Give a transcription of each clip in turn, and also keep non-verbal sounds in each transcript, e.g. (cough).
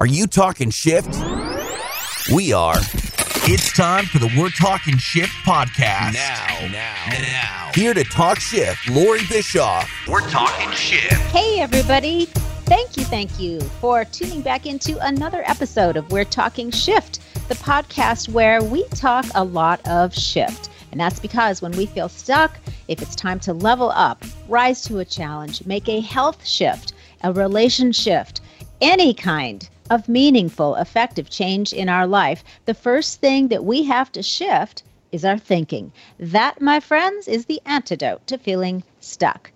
Are you talking shift? We are. It's time for the We're Talking Shift podcast. Now, now, now. Here to talk shift, Lori Bischoff. We're talking shift. Hey, everybody. Thank you, thank you for tuning back into another episode of We're Talking Shift, the podcast where we talk a lot of shift. And that's because when we feel stuck, if it's time to level up, rise to a challenge, make a health shift, a relation shift, any kind of meaningful, effective change in our life, the first thing that we have to shift is our thinking. That, my friends, is the antidote to feeling stuck.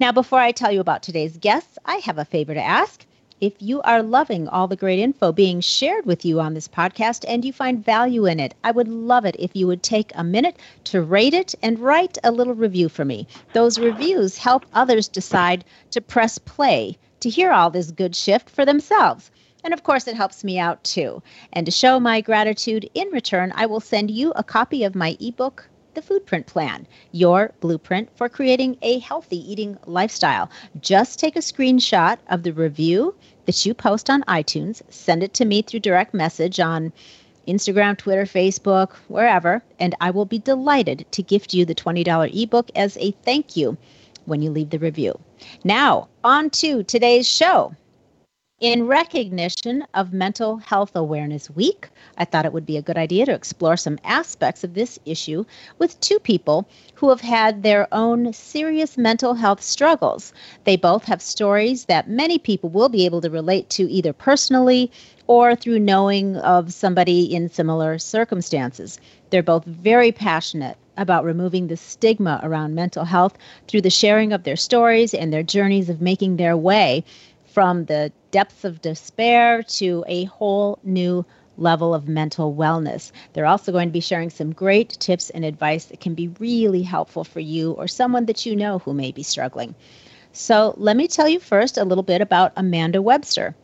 Now, before I tell you about today's guests, I have a favor to ask. If you are loving all the great info being shared with you on this podcast and you find value in it, I would love it if you would take a minute to rate it and write a little review for me. Those reviews help others decide to press play to hear all this good shift for themselves. And of course, it helps me out too. And to show my gratitude in return, I will send you a copy of my ebook, The Foodprint Plan, your blueprint for creating a healthy eating lifestyle. Just take a screenshot of the review that you post on iTunes, send it to me through direct message on Instagram, Twitter, Facebook, wherever, and I will be delighted to gift you the $20 ebook as a thank you when you leave the review. Now, on to today's show. In recognition of Mental Health Awareness Week, I thought it would be a good idea to explore some aspects of this issue with two people who have had their own serious mental health struggles. They both have stories that many people will be able to relate to either personally or through knowing of somebody in similar circumstances. They're both very passionate about removing the stigma around mental health through the sharing of their stories and their journeys of making their way from the depths of despair to a whole new level of mental wellness. They're also going to be sharing some great tips and advice that can be really helpful for you or someone that you know who may be struggling. So, let me tell you first a little bit about Amanda Webster.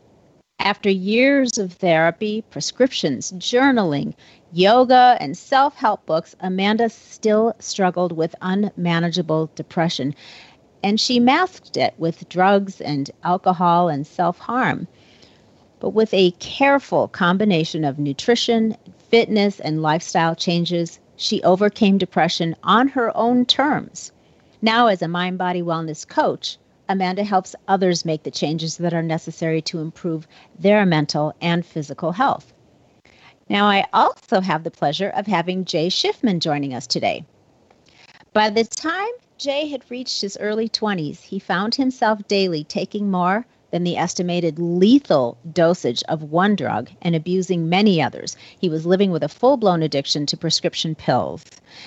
After years of therapy, prescriptions, journaling, yoga, and self help books, Amanda still struggled with unmanageable depression and she masked it with drugs and alcohol and self harm. But with a careful combination of nutrition, fitness, and lifestyle changes, she overcame depression on her own terms. Now, as a mind body wellness coach, Amanda helps others make the changes that are necessary to improve their mental and physical health. Now, I also have the pleasure of having Jay Shifman joining us today. By the time Jay had reached his early 20s, he found himself daily taking more than the estimated lethal dosage of one drug and abusing many others. He was living with a full blown addiction to prescription pills.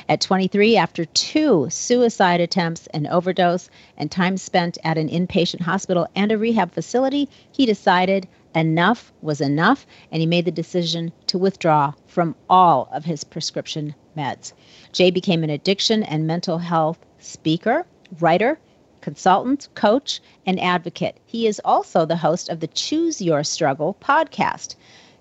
At 23, after two suicide attempts, an overdose, and time spent at an inpatient hospital and a rehab facility, he decided enough was enough and he made the decision to withdraw from all of his prescription meds. Jay became an addiction and mental health speaker, writer, consultant, coach, and advocate. He is also the host of the Choose Your Struggle podcast.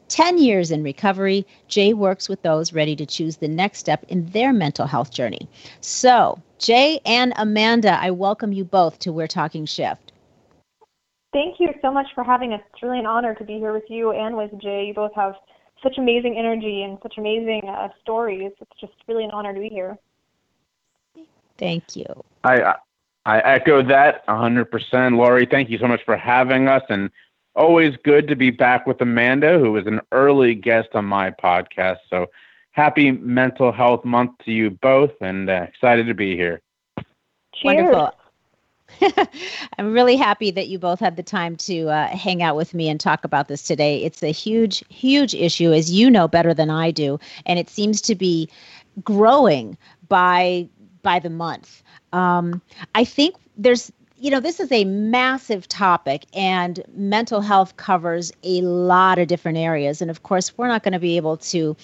10 years in recovery, Jay works with those ready to choose the next step in their mental health journey. So, Jay and Amanda, I welcome you both to We're Talking Shift. Thank you so much for having us. It's really an honor to be here with you and with Jay. You both have such amazing energy and such amazing uh, stories. It's just really an honor to be here. Thank you. I I echo that 100%. Lori, thank you so much for having us and always good to be back with Amanda, who was an early guest on my podcast. So happy mental health month to you both and uh, excited to be here. Cheers. Wonderful. (laughs) I'm really happy that you both had the time to uh, hang out with me and talk about this today. It's a huge, huge issue, as you know better than I do, and it seems to be growing by by the month. Um, I think there's you know, this is a massive topic, and mental health covers a lot of different areas. And of course, we're not going to be able to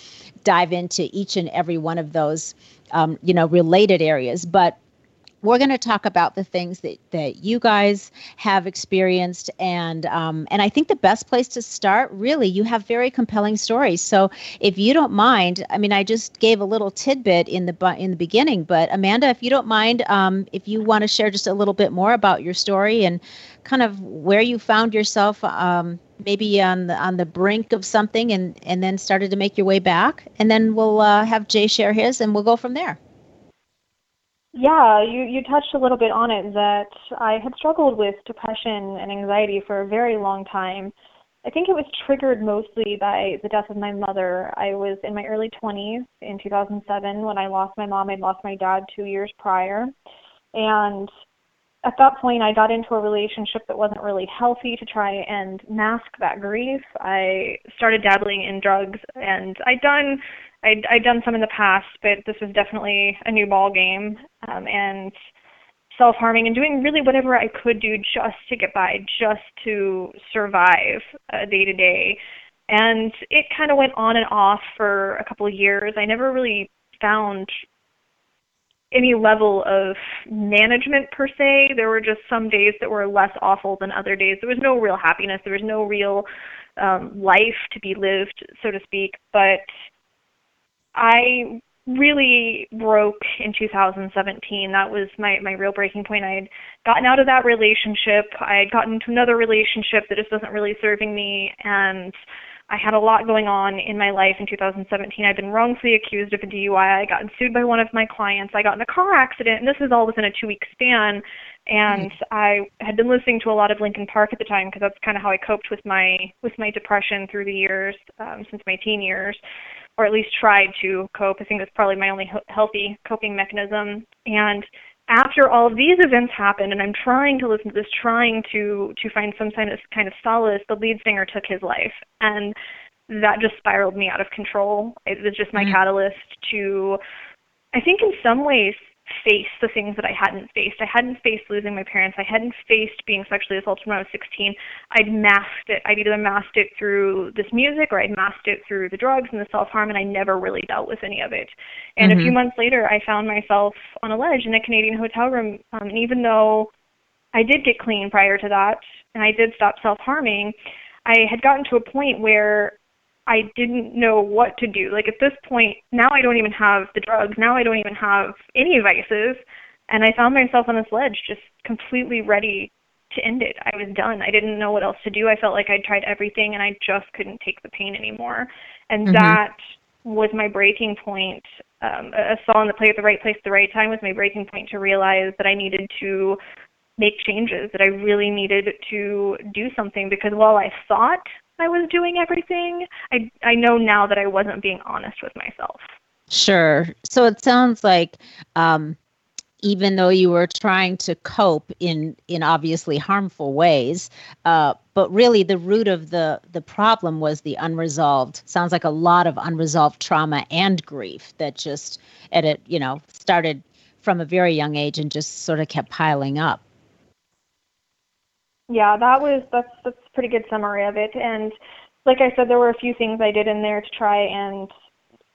dive into each and every one of those, um, you know, related areas. But we're going to talk about the things that, that you guys have experienced and um, and I think the best place to start really you have very compelling stories. So if you don't mind I mean I just gave a little tidbit in the in the beginning but Amanda if you don't mind um, if you want to share just a little bit more about your story and kind of where you found yourself um, maybe on the on the brink of something and and then started to make your way back and then we'll uh, have jay share his and we'll go from there yeah you you touched a little bit on it that i had struggled with depression and anxiety for a very long time. I think it was triggered mostly by the death of my mother. I was in my early 20s in 2007 when i lost my mom. I'd lost my dad two years prior. And at that point I got into a relationship that wasn't really healthy to try and mask that grief. I started dabbling in drugs and I'd done I'd, I'd done some in the past, but this was definitely a new ball game. Um, and self-harming and doing really whatever I could do just to get by, just to survive day to day. And it kind of went on and off for a couple of years. I never really found any level of management per se. There were just some days that were less awful than other days. There was no real happiness. There was no real um, life to be lived, so to speak. But I really broke in 2017. That was my my real breaking point. I had gotten out of that relationship. I had gotten into another relationship that just wasn't really serving me, and I had a lot going on in my life in 2017. I'd been wrongfully accused of a DUI. I got sued by one of my clients. I got in a car accident, and this was all within a two-week span. And mm-hmm. I had been listening to a lot of Linkin Park at the time because that's kind of how I coped with my with my depression through the years um, since my teen years, or at least tried to cope. I think that's probably my only ho- healthy coping mechanism. And after all of these events happened and I'm trying to listen to this, trying to to find some kind of kind of solace, the lead singer took his life. And that just spiraled me out of control. It was just my mm-hmm. catalyst to I think in some ways face the things that I hadn't faced. I hadn't faced losing my parents. I hadn't faced being sexually assaulted when I was 16. I'd masked it. I'd either masked it through this music or I'd masked it through the drugs and the self harm, and I never really dealt with any of it. And mm-hmm. a few mm-hmm. months later, I found myself on a ledge in a Canadian hotel room. Um, and even though I did get clean prior to that, and I did stop self harming, I had gotten to a point where I didn't know what to do. Like at this point, now I don't even have the drugs. Now I don't even have any vices. And I found myself on this ledge, just completely ready to end it. I was done. I didn't know what else to do. I felt like I'd tried everything and I just couldn't take the pain anymore. And mm-hmm. that was my breaking point. Um, a song the play at the right place at the right time was my breaking point to realize that I needed to make changes, that I really needed to do something because while I thought I was doing everything, I I know now that I wasn't being honest with myself. Sure. So it sounds like um, even though you were trying to cope in in obviously harmful ways, uh, but really the root of the the problem was the unresolved. Sounds like a lot of unresolved trauma and grief that just at it you know started from a very young age and just sort of kept piling up. Yeah, that was that's that's pretty good summary of it. And like I said, there were a few things I did in there to try and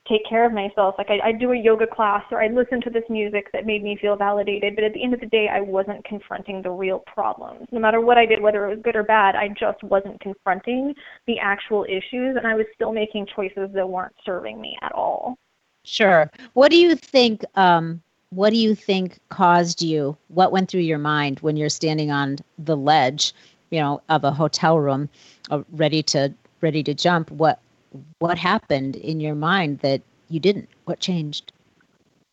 take care of myself. Like I, I'd do a yoga class or I'd listen to this music that made me feel validated. But at the end of the day, I wasn't confronting the real problems. No matter what I did, whether it was good or bad, I just wasn't confronting the actual issues, and I was still making choices that weren't serving me at all. Sure. What do you think? Um, what do you think caused you what went through your mind when you're standing on the ledge you know of a hotel room uh, ready to ready to jump what what happened in your mind that you didn't? What changed?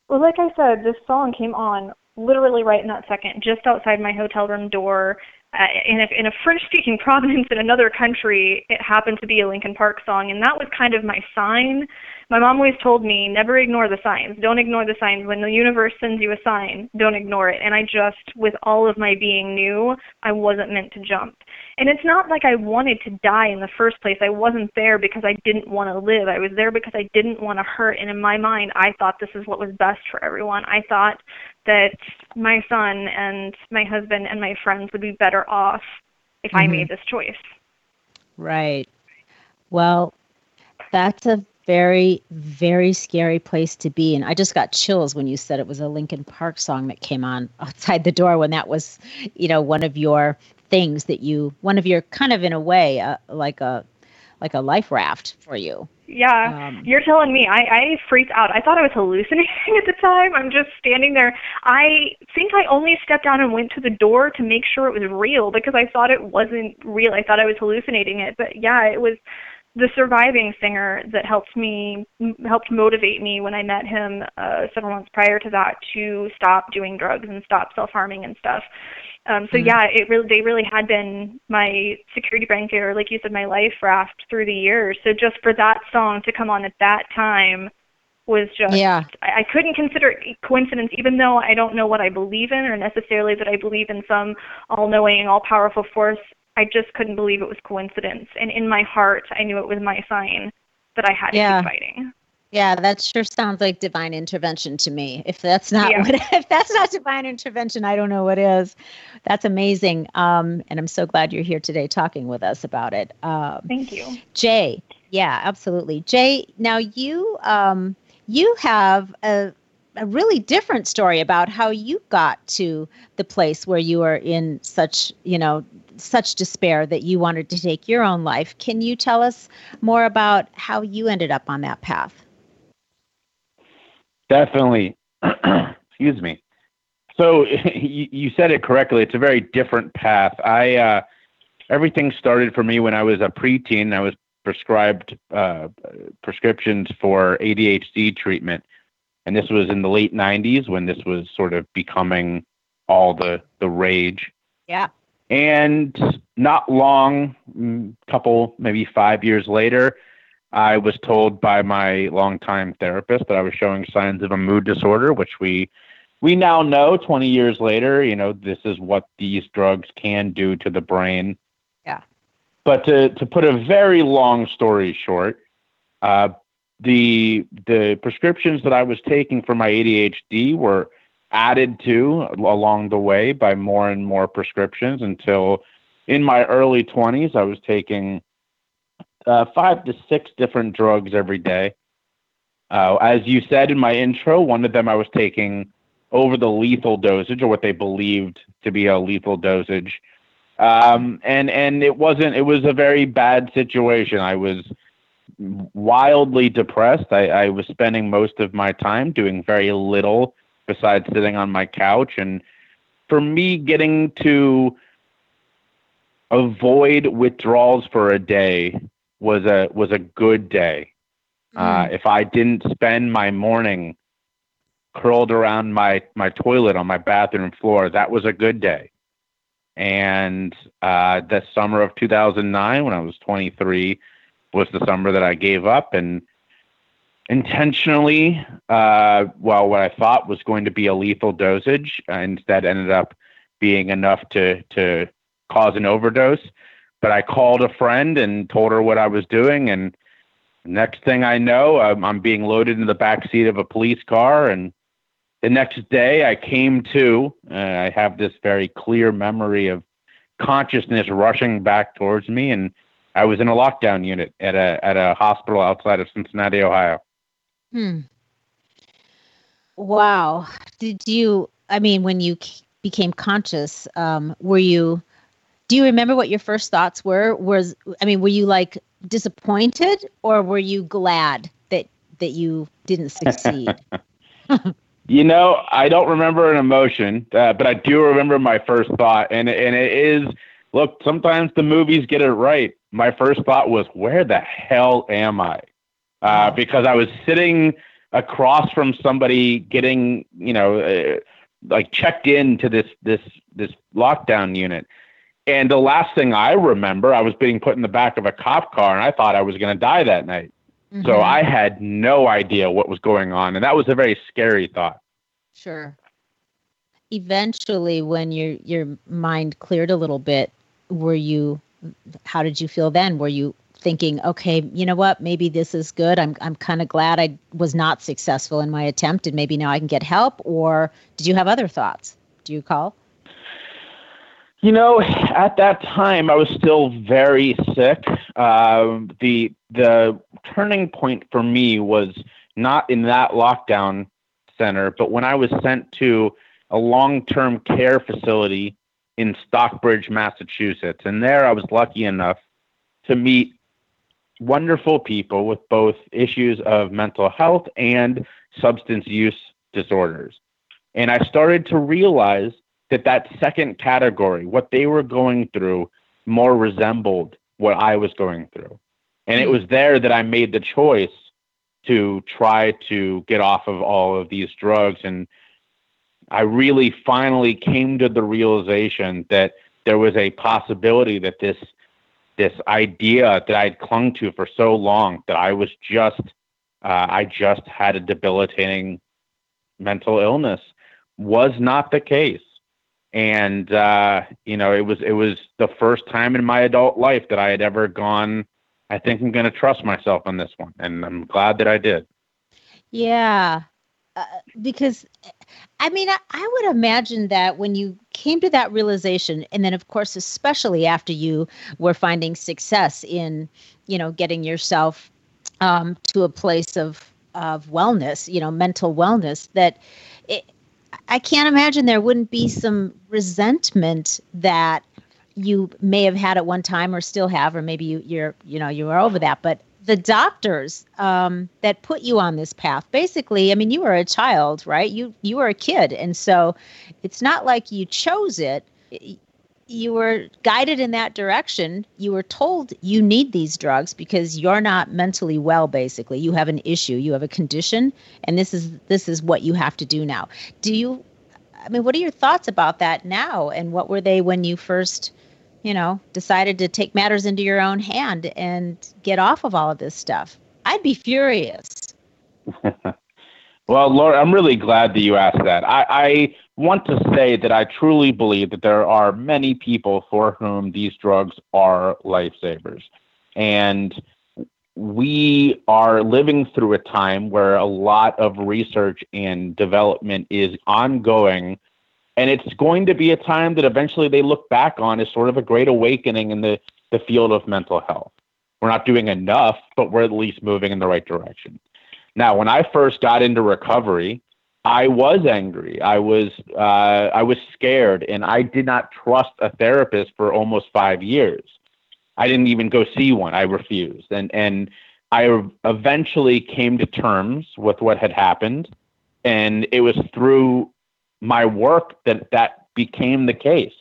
Well like i said this song came on literally right in that second just outside my hotel room door. Uh, in a, in a French-speaking (laughs) province in another country, it happened to be a Linkin Park song, and that was kind of my sign my mom always told me never ignore the signs. Don't ignore the signs. When the universe sends you a sign, don't ignore it. And I just, with all of my being, knew I wasn't meant to jump. And it's not like I wanted to die in the first place. I wasn't there because I didn't want to live. I was there because I didn't want to hurt. And in my mind, I thought this is what was best for everyone. I thought that my son and my husband and my friends would be better off if mm-hmm. I made this choice. Right. Well, that's a very, very scary place to be. And I just got chills when you said it was a Linkin Park song that came on (laughs) outside the door when that was, you know, one of your things that you, one of your kind of in a way, uh, like a, like a life raft for you. Yeah, Um, you're telling me. I, I freaked out. I thought I was hallucinating (laughs) at the time. I'm just standing there. I think I only stepped out and went to the door to make sure it was real because I thought it wasn't real. I thought I was hallucinating it. But yeah, it was the surviving singer that helped me helped motivate me when I met him uh, several months prior to that to stop doing drugs and stop self harming and stuff. Um, so Mhm. yeah, it really they really had been my security blanket or like you said, my life raft through the years. So just for that song to come on at that time was just Yeah. I, I couldn't consider it coincidence, even though I don't know what I believe in or necessarily that I believe in some all knowing, all powerful force. I just couldn't believe it was coincidence. And in my heart I knew it was my sign that I had to Yeah. keep fighting. Yeah, that sure sounds like divine intervention to me. If that's not Yeah. what, (laughs) if that's not divine intervention, I don't know what is. That's amazing. Um, and I'm so glad you're here today talking with us about it. Um, Thank you. Jay, yeah, absolutely. Jay, now you um, you have a a really different story about how you got to the place where you are in such you know such despair that you wanted to take your own life. Can you tell us more about how you ended up on that path? Definitely. (clears throat) Excuse me. So (laughs) you, you said it correctly. It's a very different path. I uh, everything started for me when I was a preteen. I was prescribed uh, prescriptions for ADHD treatment, and this was in the late '90s when this was sort of becoming all the the rage. Yeah. And not long, mm, couple maybe five years later, I was told by my longtime therapist that I was showing signs of a mood disorder, which we we now know 20 years later, you know, this is what these drugs can do to the brain. Yeah. But to to put a very long story short, uh, the the prescriptions that I was taking for my ADHD were added to along the way by more and more prescriptions until in my early 20s I was taking uh, five to six different drugs every day. Uh, as you said in my intro, one of them I was taking over the lethal dosage, or what they believed to be a lethal dosage, um, and and it wasn't. It was a very bad situation. I was wildly depressed. I, I was spending most of my time doing very little besides sitting on my couch, and for me, getting to avoid withdrawals for a day was a was a good day. Uh, if I didn't spend my morning curled around my my toilet on my bathroom floor, that was a good day. And uh, the summer of 2009, when I was 23, was the summer that I gave up and intentionally, uh, well, what I thought was going to be a lethal dosage, uh, instead ended up being enough to to cause an overdose. But I called a friend and told her what I was doing, and next thing I know, I'm, I'm being loaded in the back seat of a police car. And the next day, I came to. Uh, I have this very clear memory of consciousness rushing back towards me, and I was in a lockdown unit at a at a hospital outside of Cincinnati, Ohio. Hmm. Wow. Did you, I mean, when you became conscious, um, were you, do you remember what your first thoughts were? Was, I mean, were you like disappointed or were you glad that, that you didn't succeed? (laughs) (laughs) You know, I don't remember an emotion, uh, but I do remember my first thought, and and it is look. Sometimes the movies get it right. My first thought was, "Where the hell am I?" Uh, because I was sitting across from somebody getting, you know, uh, like checked into this this this lockdown unit, and the last thing I remember, I was being put in the back of a cop car, and I thought I was going to die that night. So Mhm. I had no idea what was going on, and that was a very scary thought. Sure. Eventually, when your your mind cleared a little bit, were you? How did you feel then? Were you thinking, okay, you know what? Maybe this is good. I'm I'm kind of glad I was not successful in my attempt, and maybe now I can get help. Or did you have other thoughts? Do you call? You know, at that time, I was still very sick. Um, the the turning point for me was not in that lockdown center, but when I was sent to a long term care facility in Stockbridge, Massachusetts, and there I was lucky enough to meet wonderful people with both issues of mental health and substance use disorders. And I started to realize that that second category, what they were going through, more resembled what I was going through. And it was there that I made the choice to try to get off of all of these drugs. And I really finally came to the realization that there was a possibility that this this idea that I'd clung to for so long that I was just uh, I just had a debilitating mental illness was not the case. And uh, you know, it was it was the first time in my adult life that I had ever gone. I think I'm going to trust myself on this one, and I'm glad that I did. Yeah, uh, because I mean, I, I, would imagine that when you came to that realization, and then of course, especially after you were finding success in, you know, getting yourself um, to a place of of wellness, you know, mental wellness, that it, I can't imagine there wouldn't be some resentment that you may have had at one time or still have, or maybe you, you're, you know, you are over that. But the doctors um, that put you on this path, basically, I mean, you were a child, right? You you were a kid, and so it's not like you chose it you were guided in that direction. You were told you need these drugs because you're not mentally well basically. You have an issue, you have a condition and this is this is what you have to do now. Do you I mean, what are your thoughts about that now and what were they when you first, you know, decided to take matters into your own hand and get off of all of this stuff? I'd be furious. (laughs) well, Laura, I'm really glad that you asked that. I, I want to say that I truly believe that there are many people for whom these drugs are lifesavers. And we are living through a time where a lot of research and development is ongoing. And it's going to be a time that eventually they look back on as sort of a great awakening in the, the field of mental health. We're not doing enough, but we're at least moving in the right direction. Now, when I first got into recovery, I was angry. I was uh, I was scared, and I did not trust a therapist for almost five years. I didn't even go see one. I refused, and and I eventually came to terms with what had happened, and it was through my work that that became the case.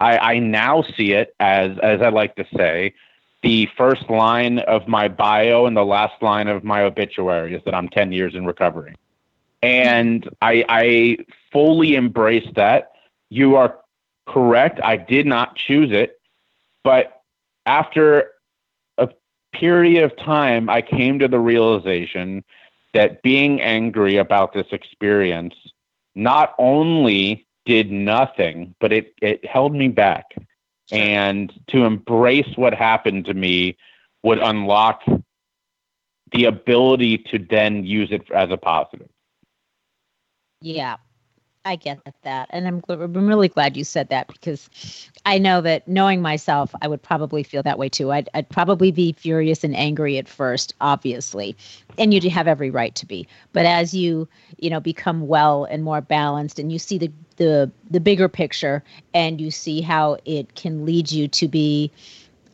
I, I now see it as as I like to say, the first line of my bio and the last line of my obituary is that I'm 10 years in recovery and I, I fully embrace that. You are correct. I did not choose it, but after a period of time, I came to the realization that being angry about this experience not only did nothing, but it, it held me back. And to embrace what happened to me would unlock the ability to then use it as a positive. Yeah, I get that. And I'm, I'm really glad you said that because I know that knowing myself, I would probably feel that way too. I'd, I'd probably be furious and angry at first, obviously. And you have every right to be. But as you, you know, become well and more balanced and you see the, the, the bigger picture and you see how it can lead you to be,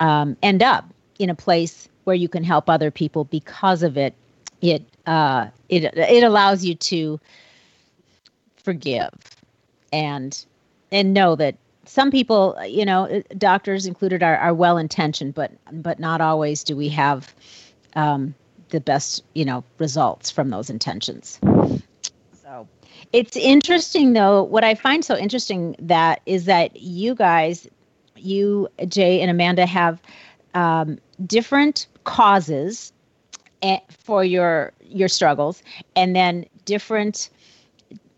um, end up in a place where you can help other people because of it, it, uh, it, it allows you to, forgive and and know that some people you know uh, doctors included are, are well intentioned but but not always do we have um, the best you know results from those intentions. So it's interesting though what i find so interesting that is that you guys you jay and amanda have um, different causes eh, for your your struggles and then different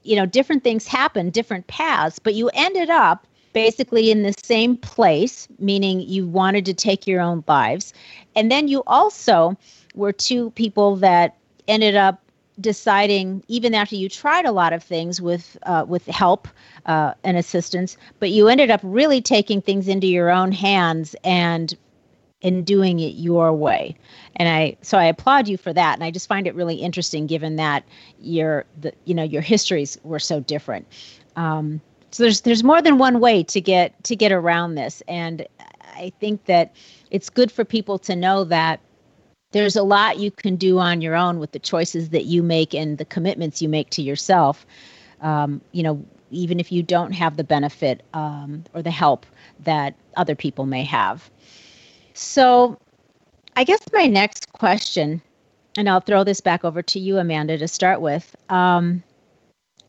you know, different things happen, different paths, but you ended up basically in the same place, meaning you wanted to take your own lives. And then you also were two people that ended up deciding even after you tried a lot of things with uh, with help uh, and assistance but you ended up really taking things into your own hands and and doing it your way. And I so I applaud you for that. And I just find it really interesting given that your the you know your histories were so different. Um, so there's there's more than one way to get to get around this. And I think that it's good for people to know that there's a lot you can do on your own with the choices that you make and the commitments you make to yourself. Um, you know, even if you don't have the benefit um, or the help that other people may have. So, I guess my next question, and I'll throw this back over to you, Amanda, to start with. Um,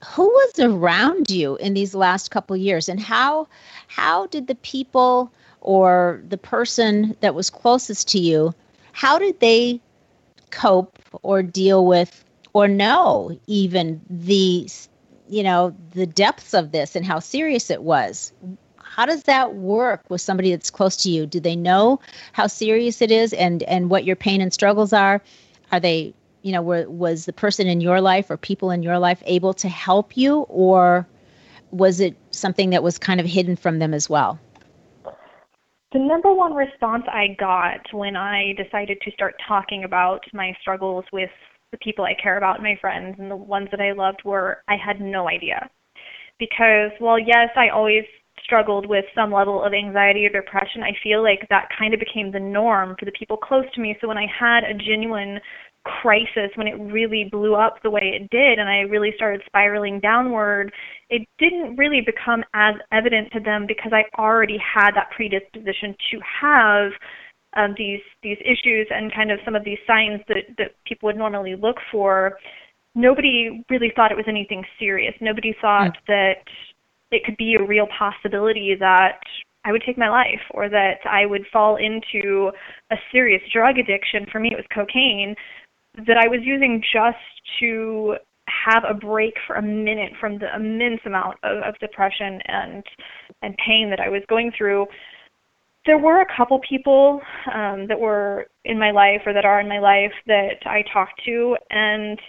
who was around you in these last couple years, and how how did the people or the person that was closest to you, how did they cope or deal with or know even the you know the depths of this and how serious it was how does that work with somebody that's close to you? Do they know how serious it is and and what your pain and struggles are? Are they you know were, was the person in your life or people in your life able to help you or was it something that was kind of hidden from them as well? The number one response I got when I decided to start talking about my struggles with the people I care about, my friends, and the ones that I loved were I had no idea. Because, well, yes, I always struggled with some level of anxiety or depression, I feel like that kind of became the norm for the people close to me. So when I had a genuine crisis, when it really blew up the way it did, and I really started spiraling downward, it didn't really become as evident to them because I already had that predisposition to have um, these these issues and kind of some of these signs that that people would normally look for. Nobody really thought it was anything serious. Nobody thought mm. that it could be a real possibility that I would take my life or that I would fall into a serious drug addiction. For me, it was cocaine that I was using just to have a break for a minute from the immense amount of, of depression and and pain that I was going through. There were a couple people um, that were in my life or that are in my life that I talked to, and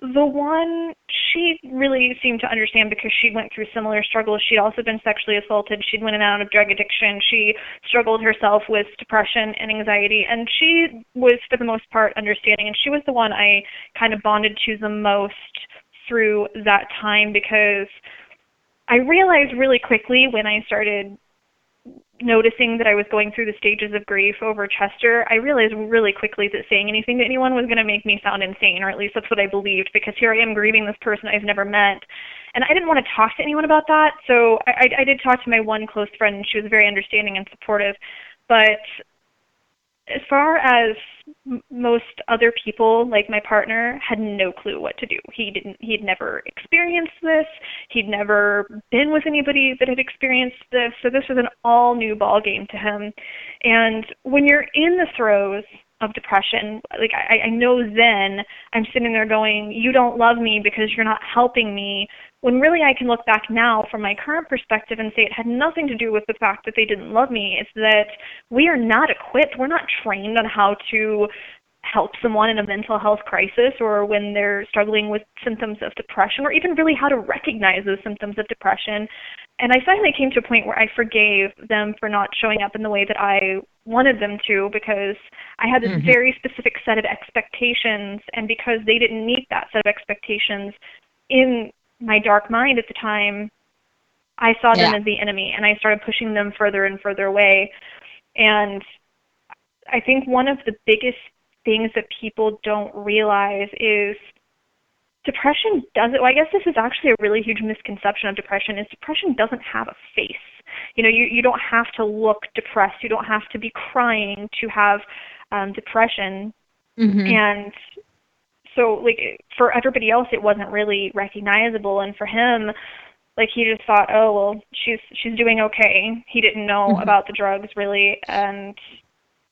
the one she really seemed to understand because she went through similar struggles. She'd also been sexually assaulted. She'd went in and out of drug addiction. She struggled herself with depression and anxiety, and she was for the most part understanding. And she was the one I kind of bonded to the most through that time because I realized really quickly when I started noticing that I was going through the stages of grief over Chester, I realized really quickly that saying anything to anyone was going to make me sound insane, or at least that's what I believed, because here I am grieving this person I've never met. And I didn't want to talk to anyone about that, so I, I, I did talk to my one close friend, and she was very understanding and supportive. But as far as most other people, like my partner, had no clue what to do. He didn't. He'd never experienced this. He'd never been with anybody that had experienced this. So this was an all new ball game to him. And when you're in the throes of depression, like I, I know then I'm sitting there going, "You don't love me because you're not helping me." When really I can look back now from my current perspective and say it had nothing to do with the fact that they didn't love me. It's that we are not equipped, we're not trained on how to help someone in a mental health crisis or when they're struggling with symptoms of depression or even really how to recognize those symptoms of depression. And I finally came to a point where I forgave them for not showing up in the way that I wanted them to because I had this mm-hmm. very specific set of expectations and because they didn't meet that set of expectations in my dark mind at the time, I saw them as the enemy and I started pushing them further and further away. And I think one of the biggest things that people don't realize is depression doesn't well, I guess this is actually a really huge misconception of depression is depression doesn't have a face. You know, you, you don't have to look depressed. You don't have to be crying to have um depression. Mm-hmm. And so like for everybody else it wasn't really recognizable. And for him like he just thought oh well she's she's doing okay. He didn't know mm-hmm. about the drugs really. And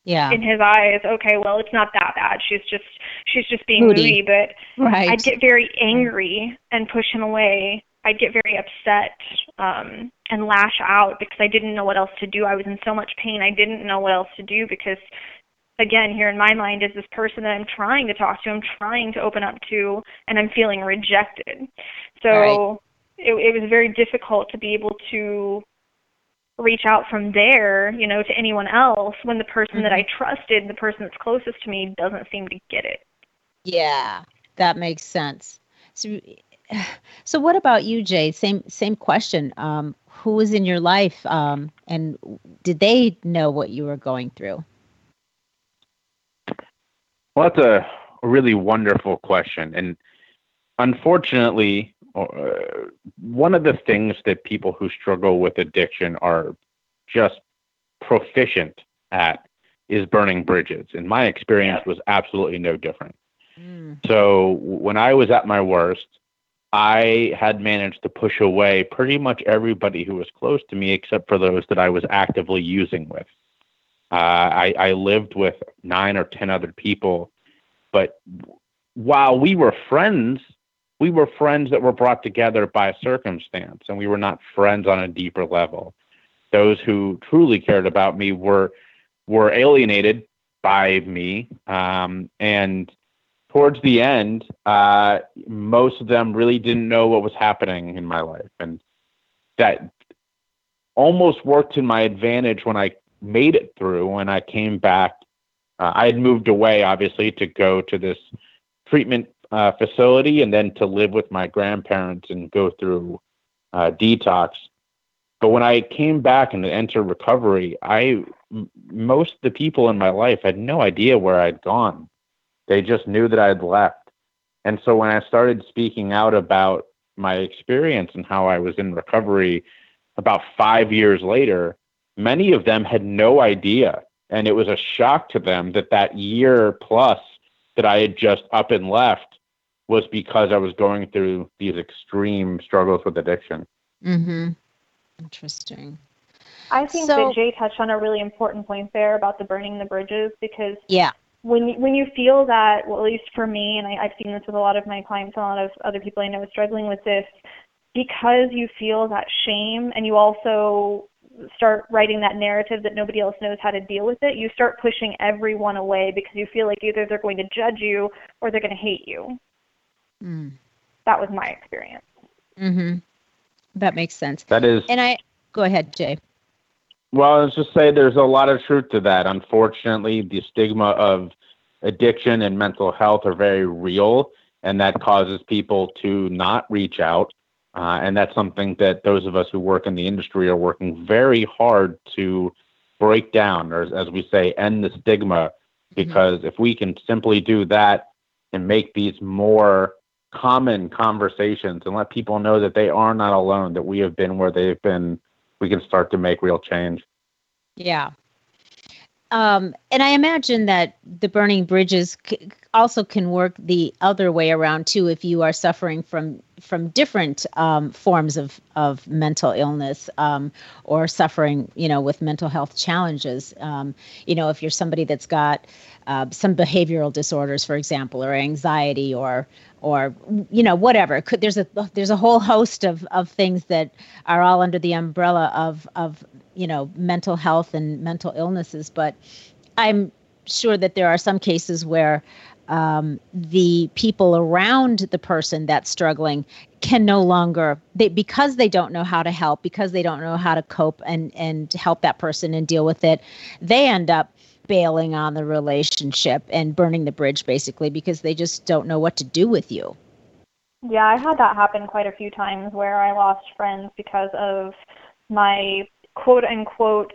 yeah. in his eyes okay well it's not that bad. She's just she's just being moody, moody. But right. i'd get very angry and push him away. I'd get very upset um and lash out because i didn't know what else to do. I was in so much pain. I didn't know what else to do because again here in my mind is this person that I'm trying to talk to, I'm trying to open up to, and I'm feeling rejected. So right. it, it was very difficult to be able to reach out from there, you know, to anyone else when the person mm-hmm. that I mm-hmm. trusted, the person that's closest to me, doesn't seem to get it. Yeah, that makes sense. So, (sighs) so what about you, Jay? Same same question. Um, who was in your life, um, and did they know what you were going through? Well, that's a really wonderful question. And unfortunately, uh, one of the things that people who struggle with addiction are just proficient at is burning bridges. And my experience was absolutely no different. Mm. So when I was at my worst, I had managed to push away pretty much everybody who was close to me except for those that I was actively using with. Uh, I, I lived with nine or 10 other people, but while we were friends, we were friends that were brought together by circumstance, and we were not friends on a deeper level. Those who truly cared about me were were alienated by me, um, and towards the end, uh, most of them really didn't know what was happening in my life, and that almost worked to my advantage when I made it through. When I came back, uh, I had moved away, obviously, to go to this treatment uh, facility and then to live with my grandparents and go through uh, detox. But when I came back and entered recovery, I m- most of the people in my life had no idea where I'd gone. They just knew that I had left. And so when I started speaking out about my experience and how I was in recovery about five years later, many of them had no idea. And it was a shock to them that that year plus that I had just up and left was because I was going through these extreme struggles with addiction. Mm-hmm. Interesting. I think so, that Jay touched on a really important point there about the burning the bridges because yeah, when when you feel that, well, at least for me, and I, I've seen this with a lot of my clients, and a lot of other people I know struggling with this, because you feel that shame, and you also start writing that narrative that nobody else knows how to deal with it, you start pushing everyone away because you feel like either they're going to judge you or they're going to hate you. Mm. That was my experience. Mhm. That makes sense. That is. And I go ahead, Jay. Well, let's just say there's a lot of truth to that. Unfortunately, the stigma of addiction and mental health are very real, and that causes people to not reach out. Uh, and that's something that those of us who work in the industry are working very hard to break down, or as we say, end the stigma. Mm-hmm. Because mm-hmm. if we can simply do that and make these more common conversations and let people know that they are not alone, that we have been where they've been we can start to make real change. Yeah. Um, and I imagine that the burning bridges c- also can work the other way around too. If you are suffering from from different um, forms of of mental illness um, or suffering, you know, with mental health challenges, um, you know, if you're somebody that's got uh, some behavioral disorders, for example, or anxiety, or or you know whatever could there's a there's a whole host of of things that are all under the umbrella of of you know mental health and mental illnesses but i'm sure that there are some cases where um, the people around the person that's struggling can no longer they because they don't know how to help because they don't know how to cope and and help that person and deal with it they end up bailing on the relationship and burning the bridge basically because they just don't know what to do with you. Yeah, I had that happen quite a few times where I lost friends because of my quote unquote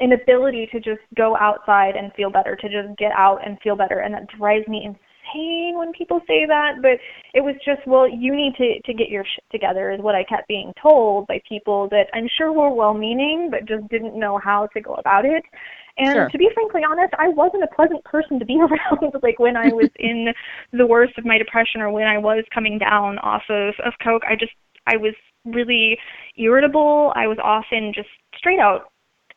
inability to just go outside and feel better, to just get out and feel better. And that drives me insane when people say that. But it was just, well, you need to, to get your shit together, is what I kept being told by people that I'm sure were well meaning, but just didn't know how to go about it. And sure. to be frankly honest, I wasn't a pleasant person to be (laughs) around. like when I was in the worst of my depression or when I was coming down off of, of Coke, I just, I was really irritable. I was often just straight out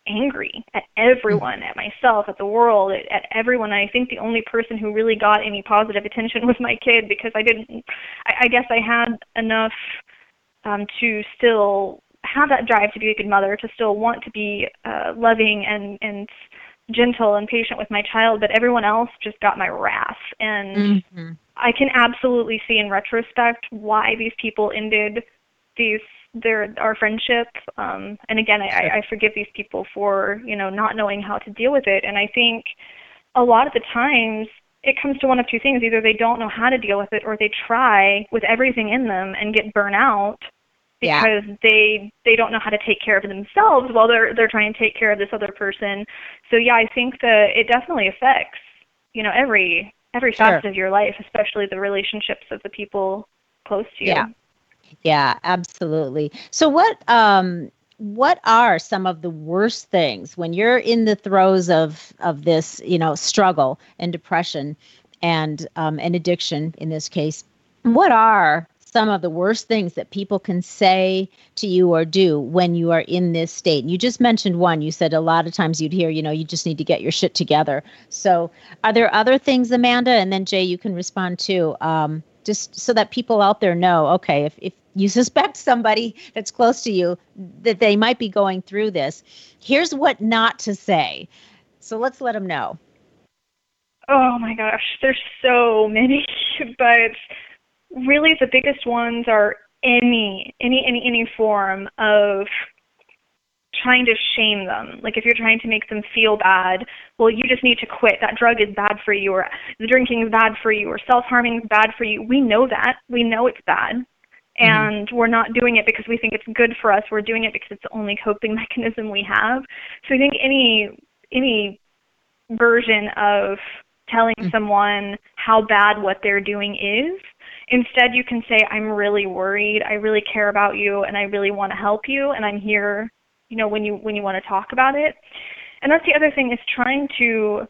angry at everyone, mm-hmm. at myself, at the world, at, at everyone. And I think the only person who really got any positive attention (laughs) was my kid because I didn't, I, I guess I had enough um, to still have that drive to be a good mother, to still want to be uh, loving and and gentle and patient with my child, but everyone else just got my wrath. And mm-hmm. I can absolutely see in retrospect why these people ended these their our friendship. Um, and again, I, I forgive these people for you know not knowing how to deal with it. And I think a lot of the times it comes to one of two things: either they don't know how to deal with it, or they try with everything in them and get burnt out because yeah. they they don't know how to take care of themselves while they're they're trying to take care of this other person. So yeah, I think that it definitely affects you know, every every Sure. facet of your life, especially the relationships of the people close to you. Yeah. Yeah, absolutely. So what um what are some of the worst things when you're in the throes of of this, you know, struggle and depression and um and addiction in this case? What are some of the worst things that people can say to you or do when you are in this state? And You just mentioned one. You said a lot of times you'd hear, you know, you just need to get your shit together. So, are there other things, Amanda? And then Jay, you can respond too. Um, just so that people out there know, okay, if, if you suspect somebody that's close to you that they might be going through this, here's what not to say. So let's let them know. Oh my gosh, there's so many, (laughs) but really the biggest ones are any any any any form of trying to shame them. Like if you're trying to make them feel bad, well you just need to quit. That drug is bad for you or the drinking is bad for you or self-harming is bad for you. We know that. We know it's bad. Mm-hmm. And we're not doing it because we think it's good for us. We're doing it because it's the only coping (laughs) mechanism we have. So I think any any version of telling mm-hmm. someone how bad what they're doing is. Instead, you can say, I'm really worried. I really care about you and I really want to help you and I'm here, you know, when you when you want to talk about it. And that's the other thing is trying to